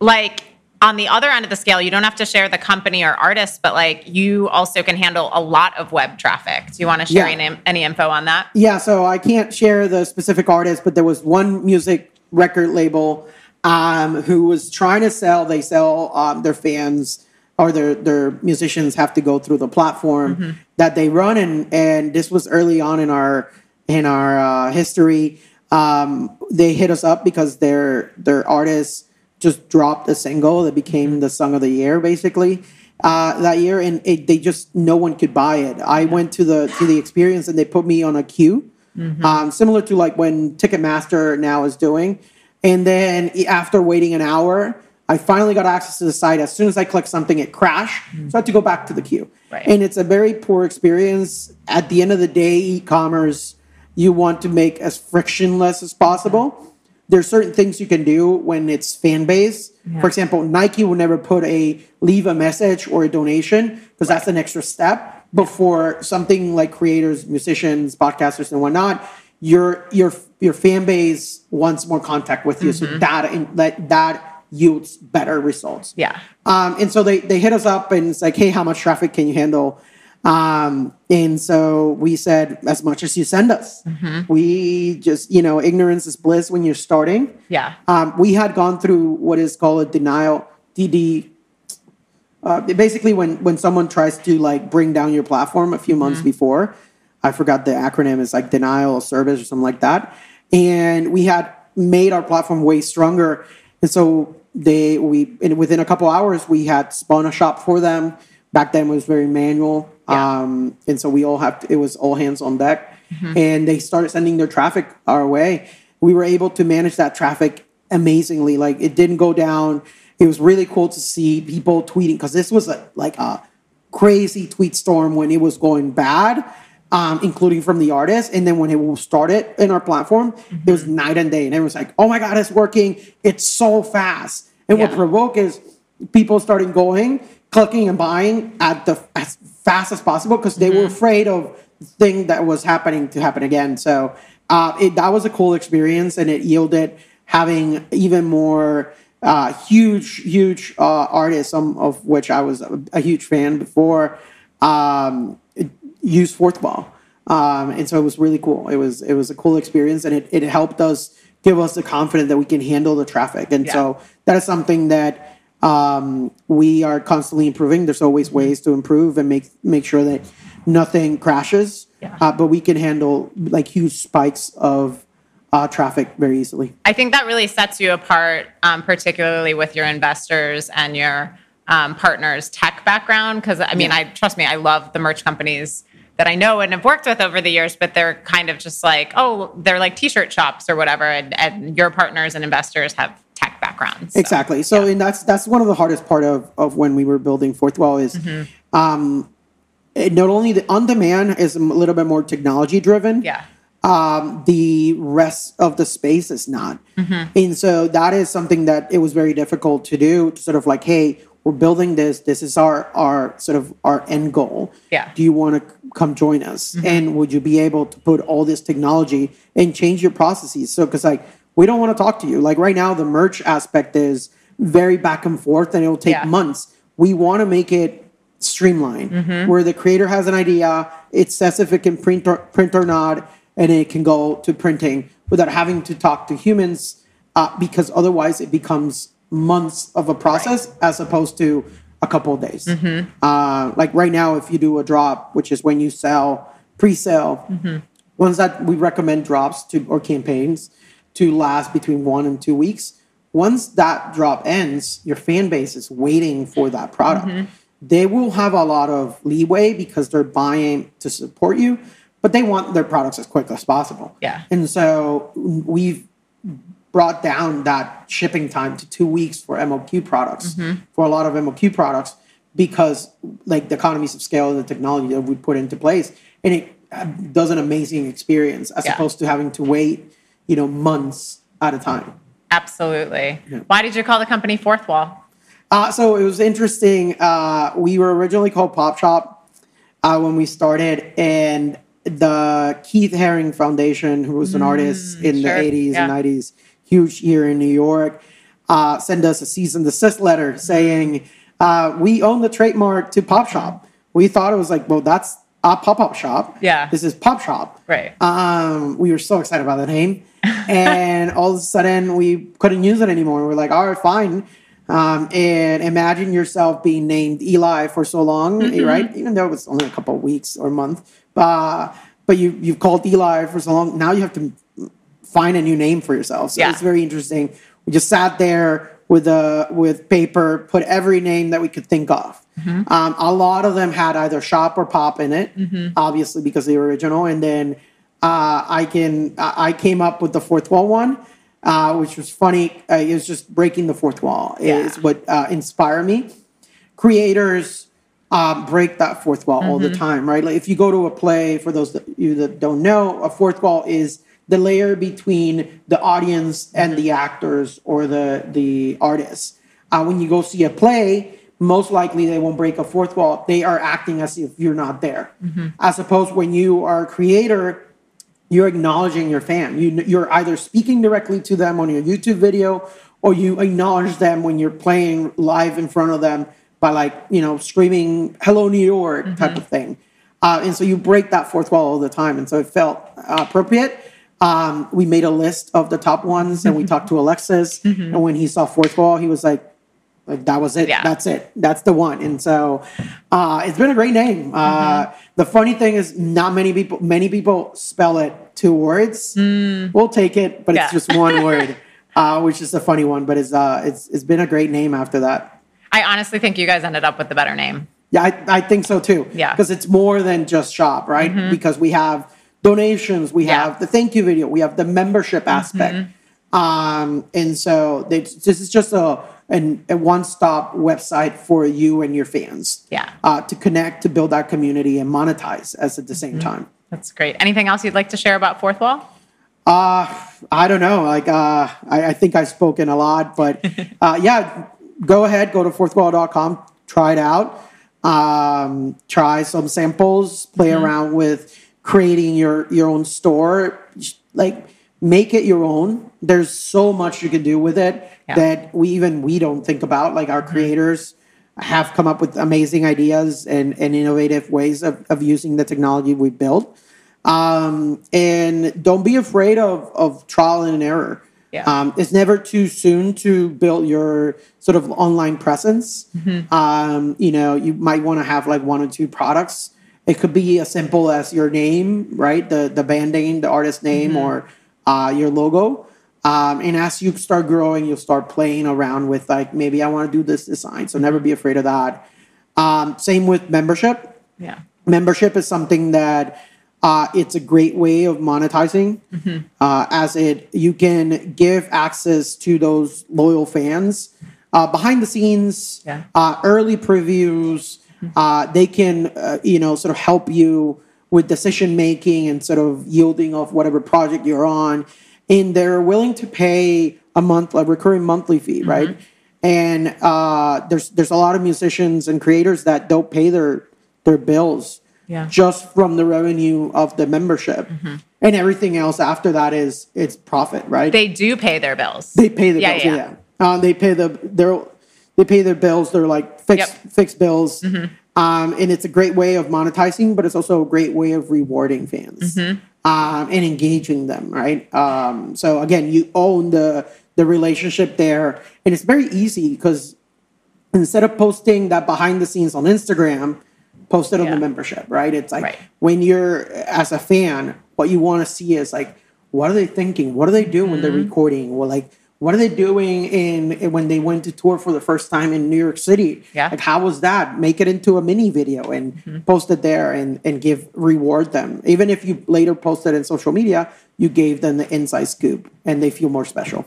[SPEAKER 1] like on the other end of the scale, you don't have to share the company or artist, but like you also can handle a lot of web traffic. Do you want to share yeah. any, any info on that?
[SPEAKER 2] Yeah, so I can't share the specific artist, but there was one music record label um, who was trying to sell. They sell um, their fans or their their musicians have to go through the platform mm-hmm. that they run. And and this was early on in our in our uh, history. Um, they hit us up because their their artists just dropped a single that became the song of the year basically. Uh, that year. And it, they just no one could buy it. I went to the to the experience and they put me on a queue mm-hmm. um, similar to like when ticketmaster now is doing. And then after waiting an hour I finally got access to the site. As soon as I clicked something, it crashed. Mm-hmm. So I had to go back to the queue.
[SPEAKER 1] Right.
[SPEAKER 2] And it's a very poor experience. At the end of the day, e commerce, you want to make as frictionless as possible. There's certain things you can do when it's fan base. Yeah. For example, Nike will never put a leave a message or a donation because right. that's an extra step before something like creators, musicians, podcasters, and whatnot. Your your your fan base wants more contact with you, mm-hmm. so that that that yields better results.
[SPEAKER 1] Yeah.
[SPEAKER 2] Um, and so they, they hit us up and it's like, hey, how much traffic can you handle? Um, and so we said, as much as you send us, we just, you know, ignorance is bliss when you're starting.
[SPEAKER 1] Yeah.
[SPEAKER 2] Um, we had gone through what is called a denial, DD. Uh, basically, when when someone tries to like bring down your platform a few months before, I forgot the acronym is like denial of service or something like that, and we had made our platform way stronger, and so they we and within a couple hours we had spun a shop for them. Back then it was very manual,
[SPEAKER 1] Yeah.
[SPEAKER 2] um, and so we all have it was all hands on deck, and they started sending their traffic our way. We were able to manage that traffic amazingly. Like it didn't go down. It was really cool to see people tweeting because this was a, like a crazy tweet storm when it was going bad, um, including from the artists. And then when it started in our platform, it was night and day. And everyone's like, oh my God, it's working. It's so fast. And what provoked is people started going, clicking and buying at the as fast as possible because they were afraid of the thing that was happening to happen again. So uh, it, that was a cool experience and it yielded having even more uh, huge, huge uh, artists, some of which I was a, a huge fan before, um, use Fourthwall. Um, and so it was really cool. It was it was a cool experience, and it, it helped us give us the confidence that we can handle the traffic. And
[SPEAKER 1] Yeah.
[SPEAKER 2] so that is something that um, we are constantly improving. There's always ways to improve and make make sure that nothing crashes.
[SPEAKER 1] Yeah.
[SPEAKER 2] Uh, but we can handle like huge spikes of uh, traffic very easily.
[SPEAKER 1] I think that really sets you apart, um, particularly with your investors and your um, partners' tech background. Because I mean,
[SPEAKER 2] Yeah.
[SPEAKER 1] I trust me, I love the merch companies that I know and have worked with over the years, but they're kind of just like, oh, they're like t-shirt shops or whatever, and, and your partners and investors have tech backgrounds. So,
[SPEAKER 2] Exactly. So, and that's that's one of the hardest part of of when we were building Fourthwall is,
[SPEAKER 1] Mm-hmm.
[SPEAKER 2] um, it, not only the on demand is a little bit more technology driven.
[SPEAKER 1] Yeah.
[SPEAKER 2] Um, the rest of the space is not, and so that is something that it was very difficult to do. To sort of like, hey, we're building this. This is our our sort of our end goal.
[SPEAKER 1] Yeah.
[SPEAKER 2] Do you want to come join us? And would you be able to put all this technology and change your processes? So, because like we don't want to talk to you. Like right now, the merch aspect is very back and forth, and it will take
[SPEAKER 1] Yeah.
[SPEAKER 2] months. We want to make it streamlined, where the creator has an idea, it says if it can print or print or not, and it can go to printing without having to talk to humans, uh, because otherwise it becomes months of a process as opposed to a couple of days. Mm-hmm. Uh, like right now, if you do a drop, which is when you sell pre-sale, mm-hmm. ones that we recommend drops to or campaigns to last between one and two weeks. Once that drop ends, your fan base is waiting for that product. Mm-hmm. They will have a lot of leeway because they're buying to support you, but they want their products as quick as possible.
[SPEAKER 1] Yeah.
[SPEAKER 2] And so we've brought down that shipping time to two weeks for MOQ products, for a lot of MOQ products, because like the economies of scale and the technology that we put into place, and it uh, does an amazing experience as
[SPEAKER 1] Yeah.
[SPEAKER 2] opposed to having to wait, you know, months at a time.
[SPEAKER 1] Absolutely. Why did you call the company Fourthwall?
[SPEAKER 2] Uh, so it was interesting. Uh, we were originally called Pop Shop uh, when we started, and the Keith Haring Foundation, who was an artist in
[SPEAKER 1] Mm, sure,
[SPEAKER 2] the 80s
[SPEAKER 1] yeah.
[SPEAKER 2] and 90s, huge here in New York, uh, sent us a cease and desist letter saying, uh, We own the trademark to Pop Shop. We thought it was like, well, that's a pop up shop.
[SPEAKER 1] Yeah.
[SPEAKER 2] This is Pop Shop.
[SPEAKER 1] Right.
[SPEAKER 2] Um, we were so excited about the name, and all of a sudden we couldn't use it anymore. We're like, all right, fine. Um, and imagine yourself being named Eli for so long,
[SPEAKER 1] Mm-hmm.
[SPEAKER 2] right? Even though it was only a couple of weeks or month, uh, but you you've called Eli for so long. Now you have to find a new name for yourself. So
[SPEAKER 1] Yeah.
[SPEAKER 2] it's very interesting. We just sat there with a with paper, put every name that we could think of.
[SPEAKER 1] Mm-hmm.
[SPEAKER 2] Um, a lot of them had either shop or pop in it, obviously because they were original. And then uh, I can I came up with the fourth wall one, uh, which was funny. Uh, it was just breaking the fourth wall is what uh, inspired me. Creators uh, break that fourth wall all the time, right? Like if you go to a play, for those that you that don't know, a fourth wall is the layer between the audience and the actors or the the artists. Uh, when you go see a play, most likely they won't break a fourth wall. They are acting as if you're not there. As opposed when you are a creator, you're acknowledging your fan. You, you're either speaking directly to them on your YouTube video, or you acknowledge them when you're playing live in front of them by like you know screaming "Hello New York" type of thing. Uh, and so you break that fourth wall all the time. And so it felt uh, appropriate. Um, we made a list of the top ones and we talked to Alexis. And when he saw Fourthwall, he was like, like that was it.
[SPEAKER 1] Yeah.
[SPEAKER 2] That's it. That's the one. And so uh, it's been a great name. Uh, the funny thing is, not many people. Many people spell it two words. We'll take it, but
[SPEAKER 1] Yeah.
[SPEAKER 2] it's just one word, uh, which is a funny one. But it's uh, it's it's been a great name after that.
[SPEAKER 1] I honestly think you guys ended up with the better name.
[SPEAKER 2] Yeah, I, I think so too.
[SPEAKER 1] Yeah. Mm-hmm.
[SPEAKER 2] because it's more than just shop, right? Because we have donations, we
[SPEAKER 1] Yeah. Mm-hmm.
[SPEAKER 2] have the thank you video, we have the membership aspect, um, and so they, this is just a an, a one stop website for you and your fans.
[SPEAKER 1] Yeah.
[SPEAKER 2] uh, to connect, to build that community, and monetize as at the same
[SPEAKER 1] Mm-hmm.
[SPEAKER 2] time.
[SPEAKER 1] That's great. Anything else you'd like to share about Fourthwall?
[SPEAKER 2] Uh, I don't know. Like, uh, I, I think I've spoken a lot, but uh, yeah, go ahead, go to fourthwall.com, try it out, um, try some samples, play around with creating your your own store, like make it your own. There's so much you can do with it
[SPEAKER 1] Yeah.
[SPEAKER 2] that we even we don't think about. Like our creators have come up with amazing ideas and, and innovative ways of, of using the technology we built um, and don't be afraid of of trial and error.
[SPEAKER 1] Yeah.
[SPEAKER 2] Um, it's never too soon to build your sort of online presence. Um, you know, you might want to have like one or two products. It could be as simple as your name, right? The the band name, the artist name, or uh, your logo. Um, and as you start growing, you'll start playing around with like maybe I want to do this design. So never be afraid of that. Um, same with membership
[SPEAKER 1] Yeah.
[SPEAKER 2] membership is something that uh, it's a great way of monetizing uh, as it you can give access to those loyal fans uh, behind the scenes
[SPEAKER 1] Yeah.
[SPEAKER 2] uh, early previews uh, they can uh, you know sort of help you with decision making and sort of yielding of whatever project you're on. And they're willing to pay a month a recurring monthly fee right? And uh, there's there's a lot of musicians and creators that don't pay their their bills
[SPEAKER 1] Yeah.
[SPEAKER 2] just from the revenue of the membership. And everything else after that is it's profit right?
[SPEAKER 1] They do pay their bills.
[SPEAKER 2] they pay the
[SPEAKER 1] Yeah,
[SPEAKER 2] bills
[SPEAKER 1] yeah.
[SPEAKER 2] yeah, Uh, they pay the their they pay their bills they're like fixed
[SPEAKER 1] Yep. Mm-hmm.
[SPEAKER 2] fixed bills um, and it's a great way of monetizing but it's also a great way of rewarding fans
[SPEAKER 1] Mm-hmm.
[SPEAKER 2] um, and engaging them right um, so again you own the the relationship there and it's very easy because instead of posting that behind the scenes on Instagram, post it on the membership, right? It's like
[SPEAKER 1] Right.
[SPEAKER 2] when you're as a fan, what you want to see is like, what are they thinking? What are they doing when they're
[SPEAKER 1] Mm-hmm.
[SPEAKER 2] recording? Well, like, what are they doing in, in when they went to tour for the first time in New York City?
[SPEAKER 1] Yeah.
[SPEAKER 2] Like, how was that? Make it into a mini video and
[SPEAKER 1] Mm-hmm.
[SPEAKER 2] post it there and and give reward them. Even if you later post it in social media, you gave them the inside scoop and they feel more special.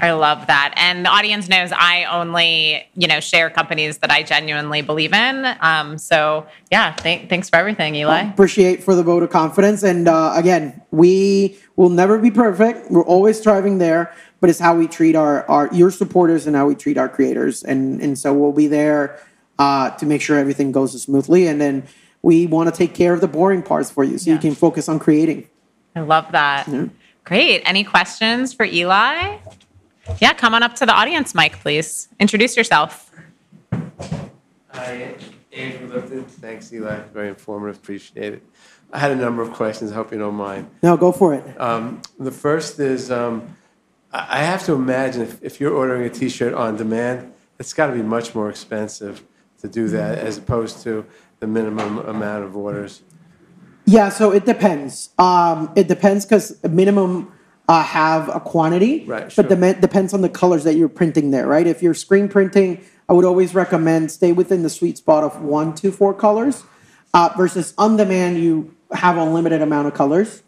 [SPEAKER 1] I love that. And the audience knows I only, you know, share companies that I genuinely believe in. Um, so yeah, th- thanks for everything, Eli.
[SPEAKER 2] appreciate for the vote of confidence. And uh, again, we will never be perfect. We're always striving there, but it's how we treat our, our your supporters and how we treat our creators. And and so we'll be there uh, to make sure everything goes smoothly. And then we want to take care of the boring parts for you, so you can focus on creating.
[SPEAKER 1] I love that. Great. Any questions for Eli? Yeah, come on up to the audience mic, please. Introduce yourself.
[SPEAKER 3] Hi, Andrew Lipton. Thanks, Eli. Very informative. Appreciate it. I had a number of questions. I hope you don't mind.
[SPEAKER 2] No, go for it.
[SPEAKER 3] Um, the first is um, I I have to imagine if, if you're ordering a T-shirt on demand, it's got to be much more expensive to do that as opposed to the minimum amount of orders.
[SPEAKER 2] Yeah, so it depends. Um, it depends because minimum uh, have a quantity,
[SPEAKER 3] Right,
[SPEAKER 2] But
[SPEAKER 3] sure.
[SPEAKER 2] depends on the colors that you're printing there, right? If you're screen printing, I would always recommend stay within the sweet spot of one to four colors. Uh, versus on demand, you have a limited amount of colors.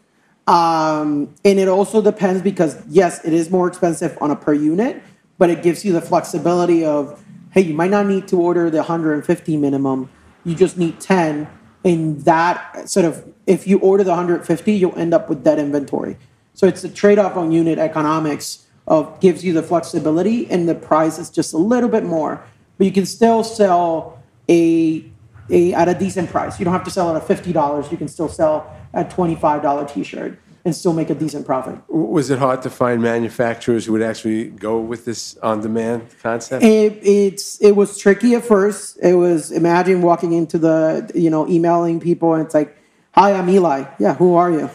[SPEAKER 2] Um, and it also depends because yes, it is more expensive on a per unit, but it gives you the flexibility of hey, you might not need to order the 150 minimum. You just need 10. And that sort of, if you order the 150, you'll end up with dead inventory. So it's a trade off on unit economics of gives you the flexibility and the price is just a little bit more, but you can still sell a, a at a decent price. You don't have to sell it at $50. You can still sell a $25 t-shirt. and still make a decent profit.
[SPEAKER 3] Was it hard to find manufacturers who would actually go with this on-demand concept?
[SPEAKER 2] It, it's it was tricky at first. It was imagine walking into the you know emailing people and it's like, "Hi, I'm Eli. Yeah, who are you?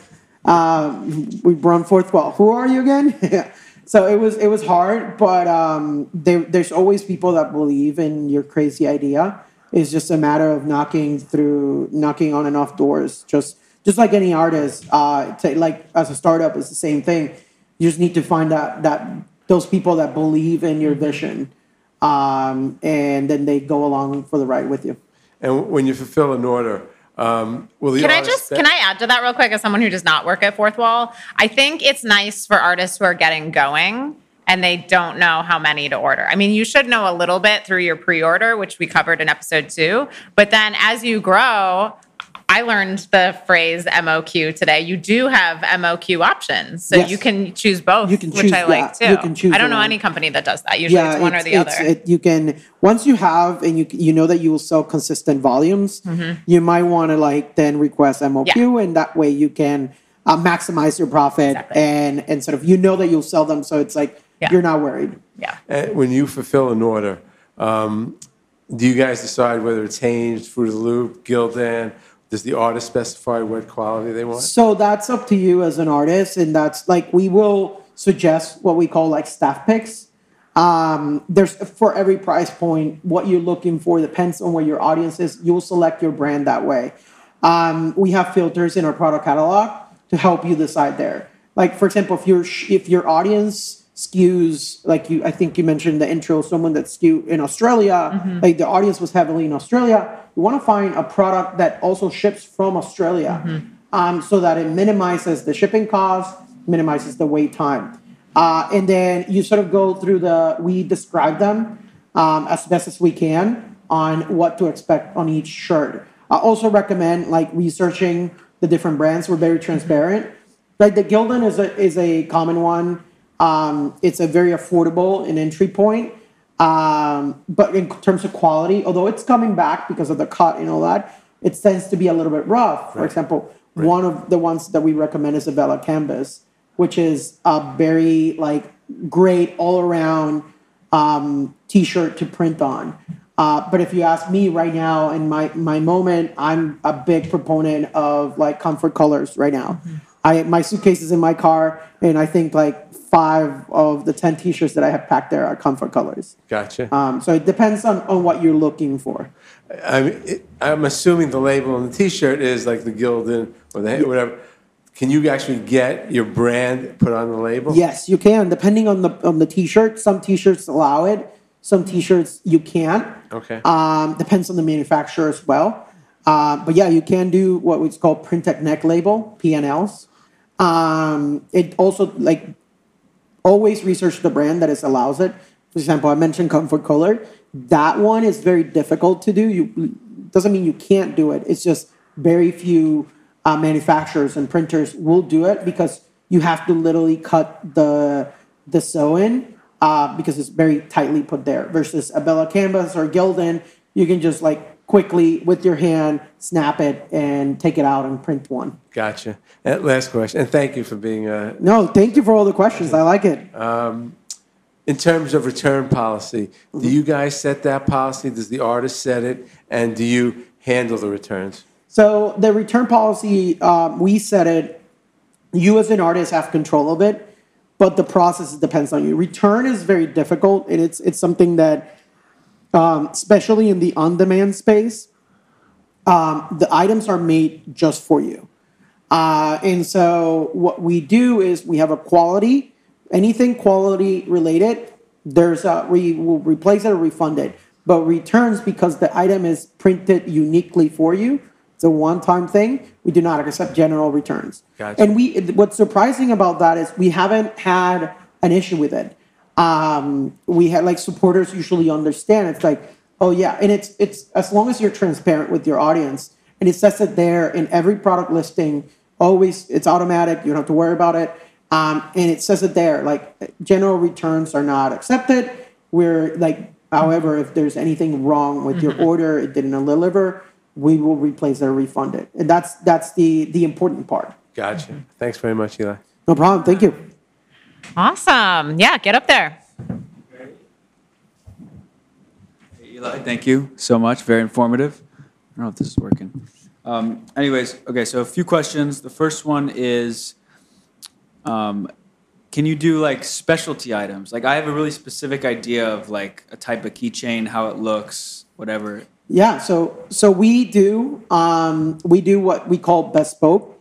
[SPEAKER 2] Uh, we run Fourthwall. Who are you again?" So it was it was hard, but um, there, there's always people that believe in your crazy idea. It's just a matter of knocking through, knocking on enough doors. Just just like any artist, uh, to, like as a startup, it's the same thing. You just need to find that that those people that believe in your vision, um, and then they go along for the ride with you.
[SPEAKER 3] And when you fulfill an order, um, the
[SPEAKER 1] Can I just can I add to that real quick as someone who does not work at Fourthwall? I think it's nice for artists who are getting going and they don't know how many to order. I mean, you should know a little bit through your pre-order, which we covered in episode 2, but then as you grow, I learned the phrase MOQ today. You do have MOQ options. So
[SPEAKER 2] Yes.
[SPEAKER 1] you can choose both,
[SPEAKER 2] You can
[SPEAKER 1] which
[SPEAKER 2] choose
[SPEAKER 1] I like
[SPEAKER 2] that.
[SPEAKER 1] too.
[SPEAKER 2] You can choose
[SPEAKER 1] I don't know
[SPEAKER 2] one.
[SPEAKER 1] any company that does that. Usually it's one or the other.
[SPEAKER 2] It, you can once you have and you you know that you will sell consistent volumes, you might want to like then request MOQ,
[SPEAKER 1] Mm-hmm. Yeah.
[SPEAKER 2] and that way you can uh, maximize your profit
[SPEAKER 1] Exactly.
[SPEAKER 2] and and sort of you know that you'll sell them, so it's like
[SPEAKER 1] Yeah.
[SPEAKER 2] you're not worried.
[SPEAKER 1] yeah.
[SPEAKER 3] Uh, when you fulfill an order, um, do you guys decide whether it's Hanes, Fruit of the Loom, Gildan? Does the artist specify what quality they want?
[SPEAKER 2] So that's up to you as an artist, and that's like we will suggest what we call like staff picks. Um, there's for every price point, what you're looking for depends on where your audience is. You'll select your brand that way. Um, we have filters in our product catalog to help you decide there. Like for example, if your if your audience skews like you, I think you mentioned in the intro, someone that skew in Australia, like the audience was heavily in Australia. You want to find a product that also ships from Australia, um, so that it minimizes the shipping cost, minimizes the wait time. Uh, and then you sort of go through the, we describe them um, as best as we can on what to expect on each shirt. I also recommend like researching the different brands. We're very transparent. Like the Gildan is a, is a common one. Um, it's a very affordable an entry point. Um, but in terms of quality, although it's coming back because of the cut and all that, it tends to be a little bit rough. For example, one of the ones that we recommend is a Bella Canvas, which is a very like great all around um, t-shirt to print on. Uh, but if you ask me right now in my my moment, I'm a big proponent of like comfort colors right now. I my suitcase is in my car, and I think like five of the ten t-shirts that I have packed there are comfort colors.
[SPEAKER 3] Gotcha.
[SPEAKER 2] Um, so it depends on, on what you're looking for.
[SPEAKER 3] I mean, it, I'm assuming the label on the T-shirt is like the Gildan or the whatever. Can you actually get your brand put on the label?
[SPEAKER 2] Yes, you can, depending on the on the t-shirt. Some t-shirts allow it. Some t-shirts you can't.
[SPEAKER 3] Okay.
[SPEAKER 2] Um, depends on the manufacturer as well. Uh, but yeah, you can do what we call printed neck label (PNLs). Um, it also like always research the brand that is allows it. For example, I mentioned Comfort Color. That one is very difficult to do. You doesn't mean you can't do it. It's just very few uh, manufacturers and printers will do it because you have to literally cut the the sew in uh, because it's very tightly put there. Versus a Bella Canvas or Gildan, you can just like quickly with your hand snap it and take it out and print one.
[SPEAKER 3] Gotcha. And last question, and thank you for being. Uh,
[SPEAKER 2] No, thank you for all the questions. I like it.
[SPEAKER 3] in terms of return policy, do you guys set that policy? Does the artist set it? And do you handle the returns?
[SPEAKER 2] So the return policy, um, we set it. You as an artist have control of it, but the process depends on you. Return is very difficult, and it's it's something that, um, especially in the on-demand space, um, the items are made just for you. Uh, and so what we do is we have a quality, anything quality related, there's a, we will replace it or refund it. But returns, because the item is printed uniquely for you, it's a one-time thing, we do not accept general returns.
[SPEAKER 3] Gotcha.
[SPEAKER 2] And we, what's surprising about that is we haven't had an issue with it. Um, we had like supporters usually understand. It's like, oh yeah, and it's it's as long as you're transparent with your audience, and it says it there in every product listing. Always, it's automatic. You don't have to worry about it. Um, and it says it there, like general returns are not accepted. We're like, however, if there's anything wrong with your order, it didn't deliver, we will replace it or refund it. And that's that's the the important part.
[SPEAKER 3] Gotcha. Thanks very much, Eli.
[SPEAKER 2] No problem. Thank you.
[SPEAKER 1] Awesome. Yeah, get up there.
[SPEAKER 4] Hey, Eli, thank you so much. Very informative. I don't know if this is working. Um, anyways, okay, so a few questions. The first one is um, can you do like specialty items? Like, I have a really specific idea of like a type of keychain, how it looks, whatever.
[SPEAKER 2] Yeah, so so we do um, we do what we call bespoke,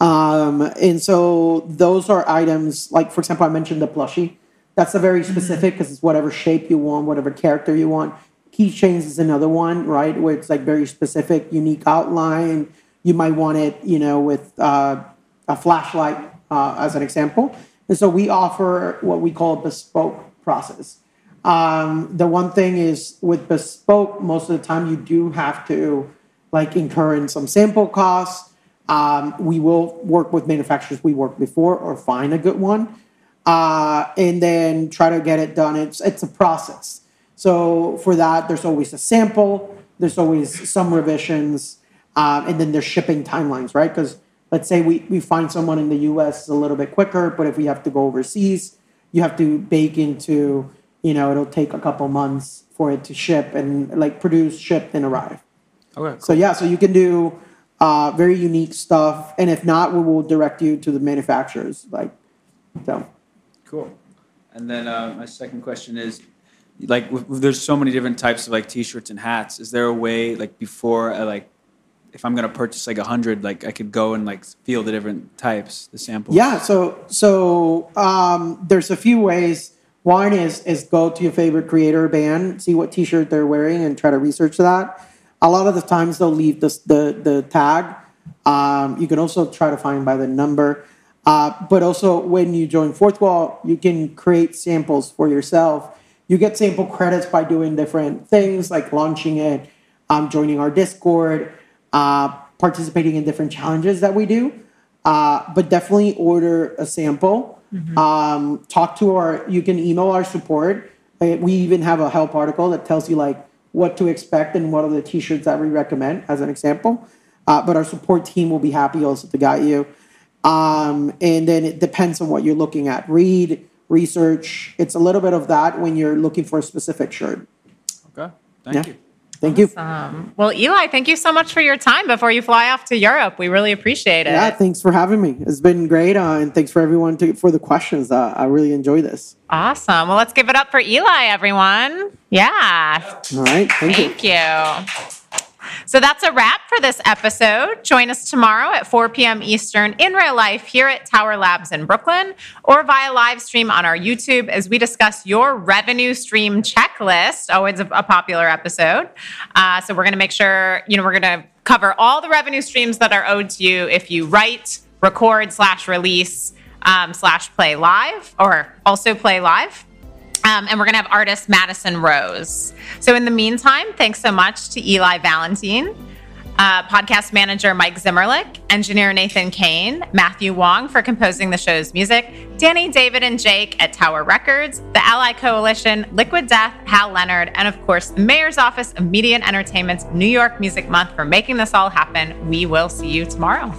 [SPEAKER 2] um, and so those are items like, for example, I mentioned the plushie. That's a very specific because it's whatever shape you want, whatever character you want. Keychains is another one, right? Where it's like very specific, unique outline. You might want it, you know, with uh, a flashlight uh, as an example. And so we offer what we call a bespoke process. Um, the one thing is with bespoke, most of the time you do have to like incur in some sample costs. Um, we will work with manufacturers we worked before or find a good one, uh, and then try to get it done. It's it's a process. So for that, there's always a sample. There's always some revisions, um, and then there's shipping timelines, right? Because let's say we, we find someone in the US a little bit quicker, but if we have to go overseas, you have to bake into, you know, it'll take a couple months for it to ship and like produce, ship, and arrive.
[SPEAKER 4] Okay.
[SPEAKER 2] So yeah, so you can do uh, very unique stuff, and if not, we will direct you to the manufacturers. Like, so
[SPEAKER 4] Cool. And then uh, my second question is, like, there's so many different types of like T-shirts and hats. Is there a way, like, before I like, if I'm gonna purchase like a hundred, like, I could go and like feel the different types, the samples?
[SPEAKER 2] yeah, so so um, there's a few ways. One is is go to your favorite creator band, see what T-shirt they're wearing, and try to research that. A lot of the times they'll leave this, the the tag. Um, you can also try to find by the number. Uh, but also, when you join Fourthwall, you can create samples for yourself. You get sample credits by doing different things like launching it, um, joining our Discord, uh, participating in different challenges that we do. Uh, but definitely order a sample. Um, talk to our, you can email our support. Uh, We even have a help article that tells you like what to expect and what are the t-shirts that we recommend as an example. Uh, but our support team will be happy also to guide you. Um, and then it depends on what you're looking at. Read, research. It's a little bit of that when you're looking for a specific shirt.
[SPEAKER 4] Okay. Thank
[SPEAKER 2] Yeah.
[SPEAKER 4] you.
[SPEAKER 2] Thank you.
[SPEAKER 1] Um, well, Eli, thank you so much for your time before you fly off to Europe. We really appreciate it.
[SPEAKER 2] Yeah, thanks for having me. It's been great, uh, and thanks for everyone to, for the questions. Uh, I really enjoy this.
[SPEAKER 1] Awesome. Well, let's give it up for Eli, everyone. Yeah.
[SPEAKER 2] All right, thank you.
[SPEAKER 1] Thank you. So that's a wrap for this episode. Join us tomorrow at 4 p.m. Eastern in real life here at Tower Labs in Brooklyn or via live stream on our YouTube as we discuss your revenue stream checklist. Always a, a popular episode. Uh, so we're going to make sure, you know, we're going to cover all the revenue streams that are owed to you if you write, record, slash release, um, slash play live or also play live. Um, and we're going to have artist Madison Rose. So, in the meantime, thanks so much to Eli Valentin, uh, podcast manager Mike Zimmerlich, engineer Nathan Kane, Matthew Wong for composing the show's music, Danny, David, and Jake at Tower Records, the Ally Coalition, Liquid Death, Hal Leonard, and of course, the Mayor's Office of Media and Entertainment's New York Music Month for making this all happen. We will see you tomorrow.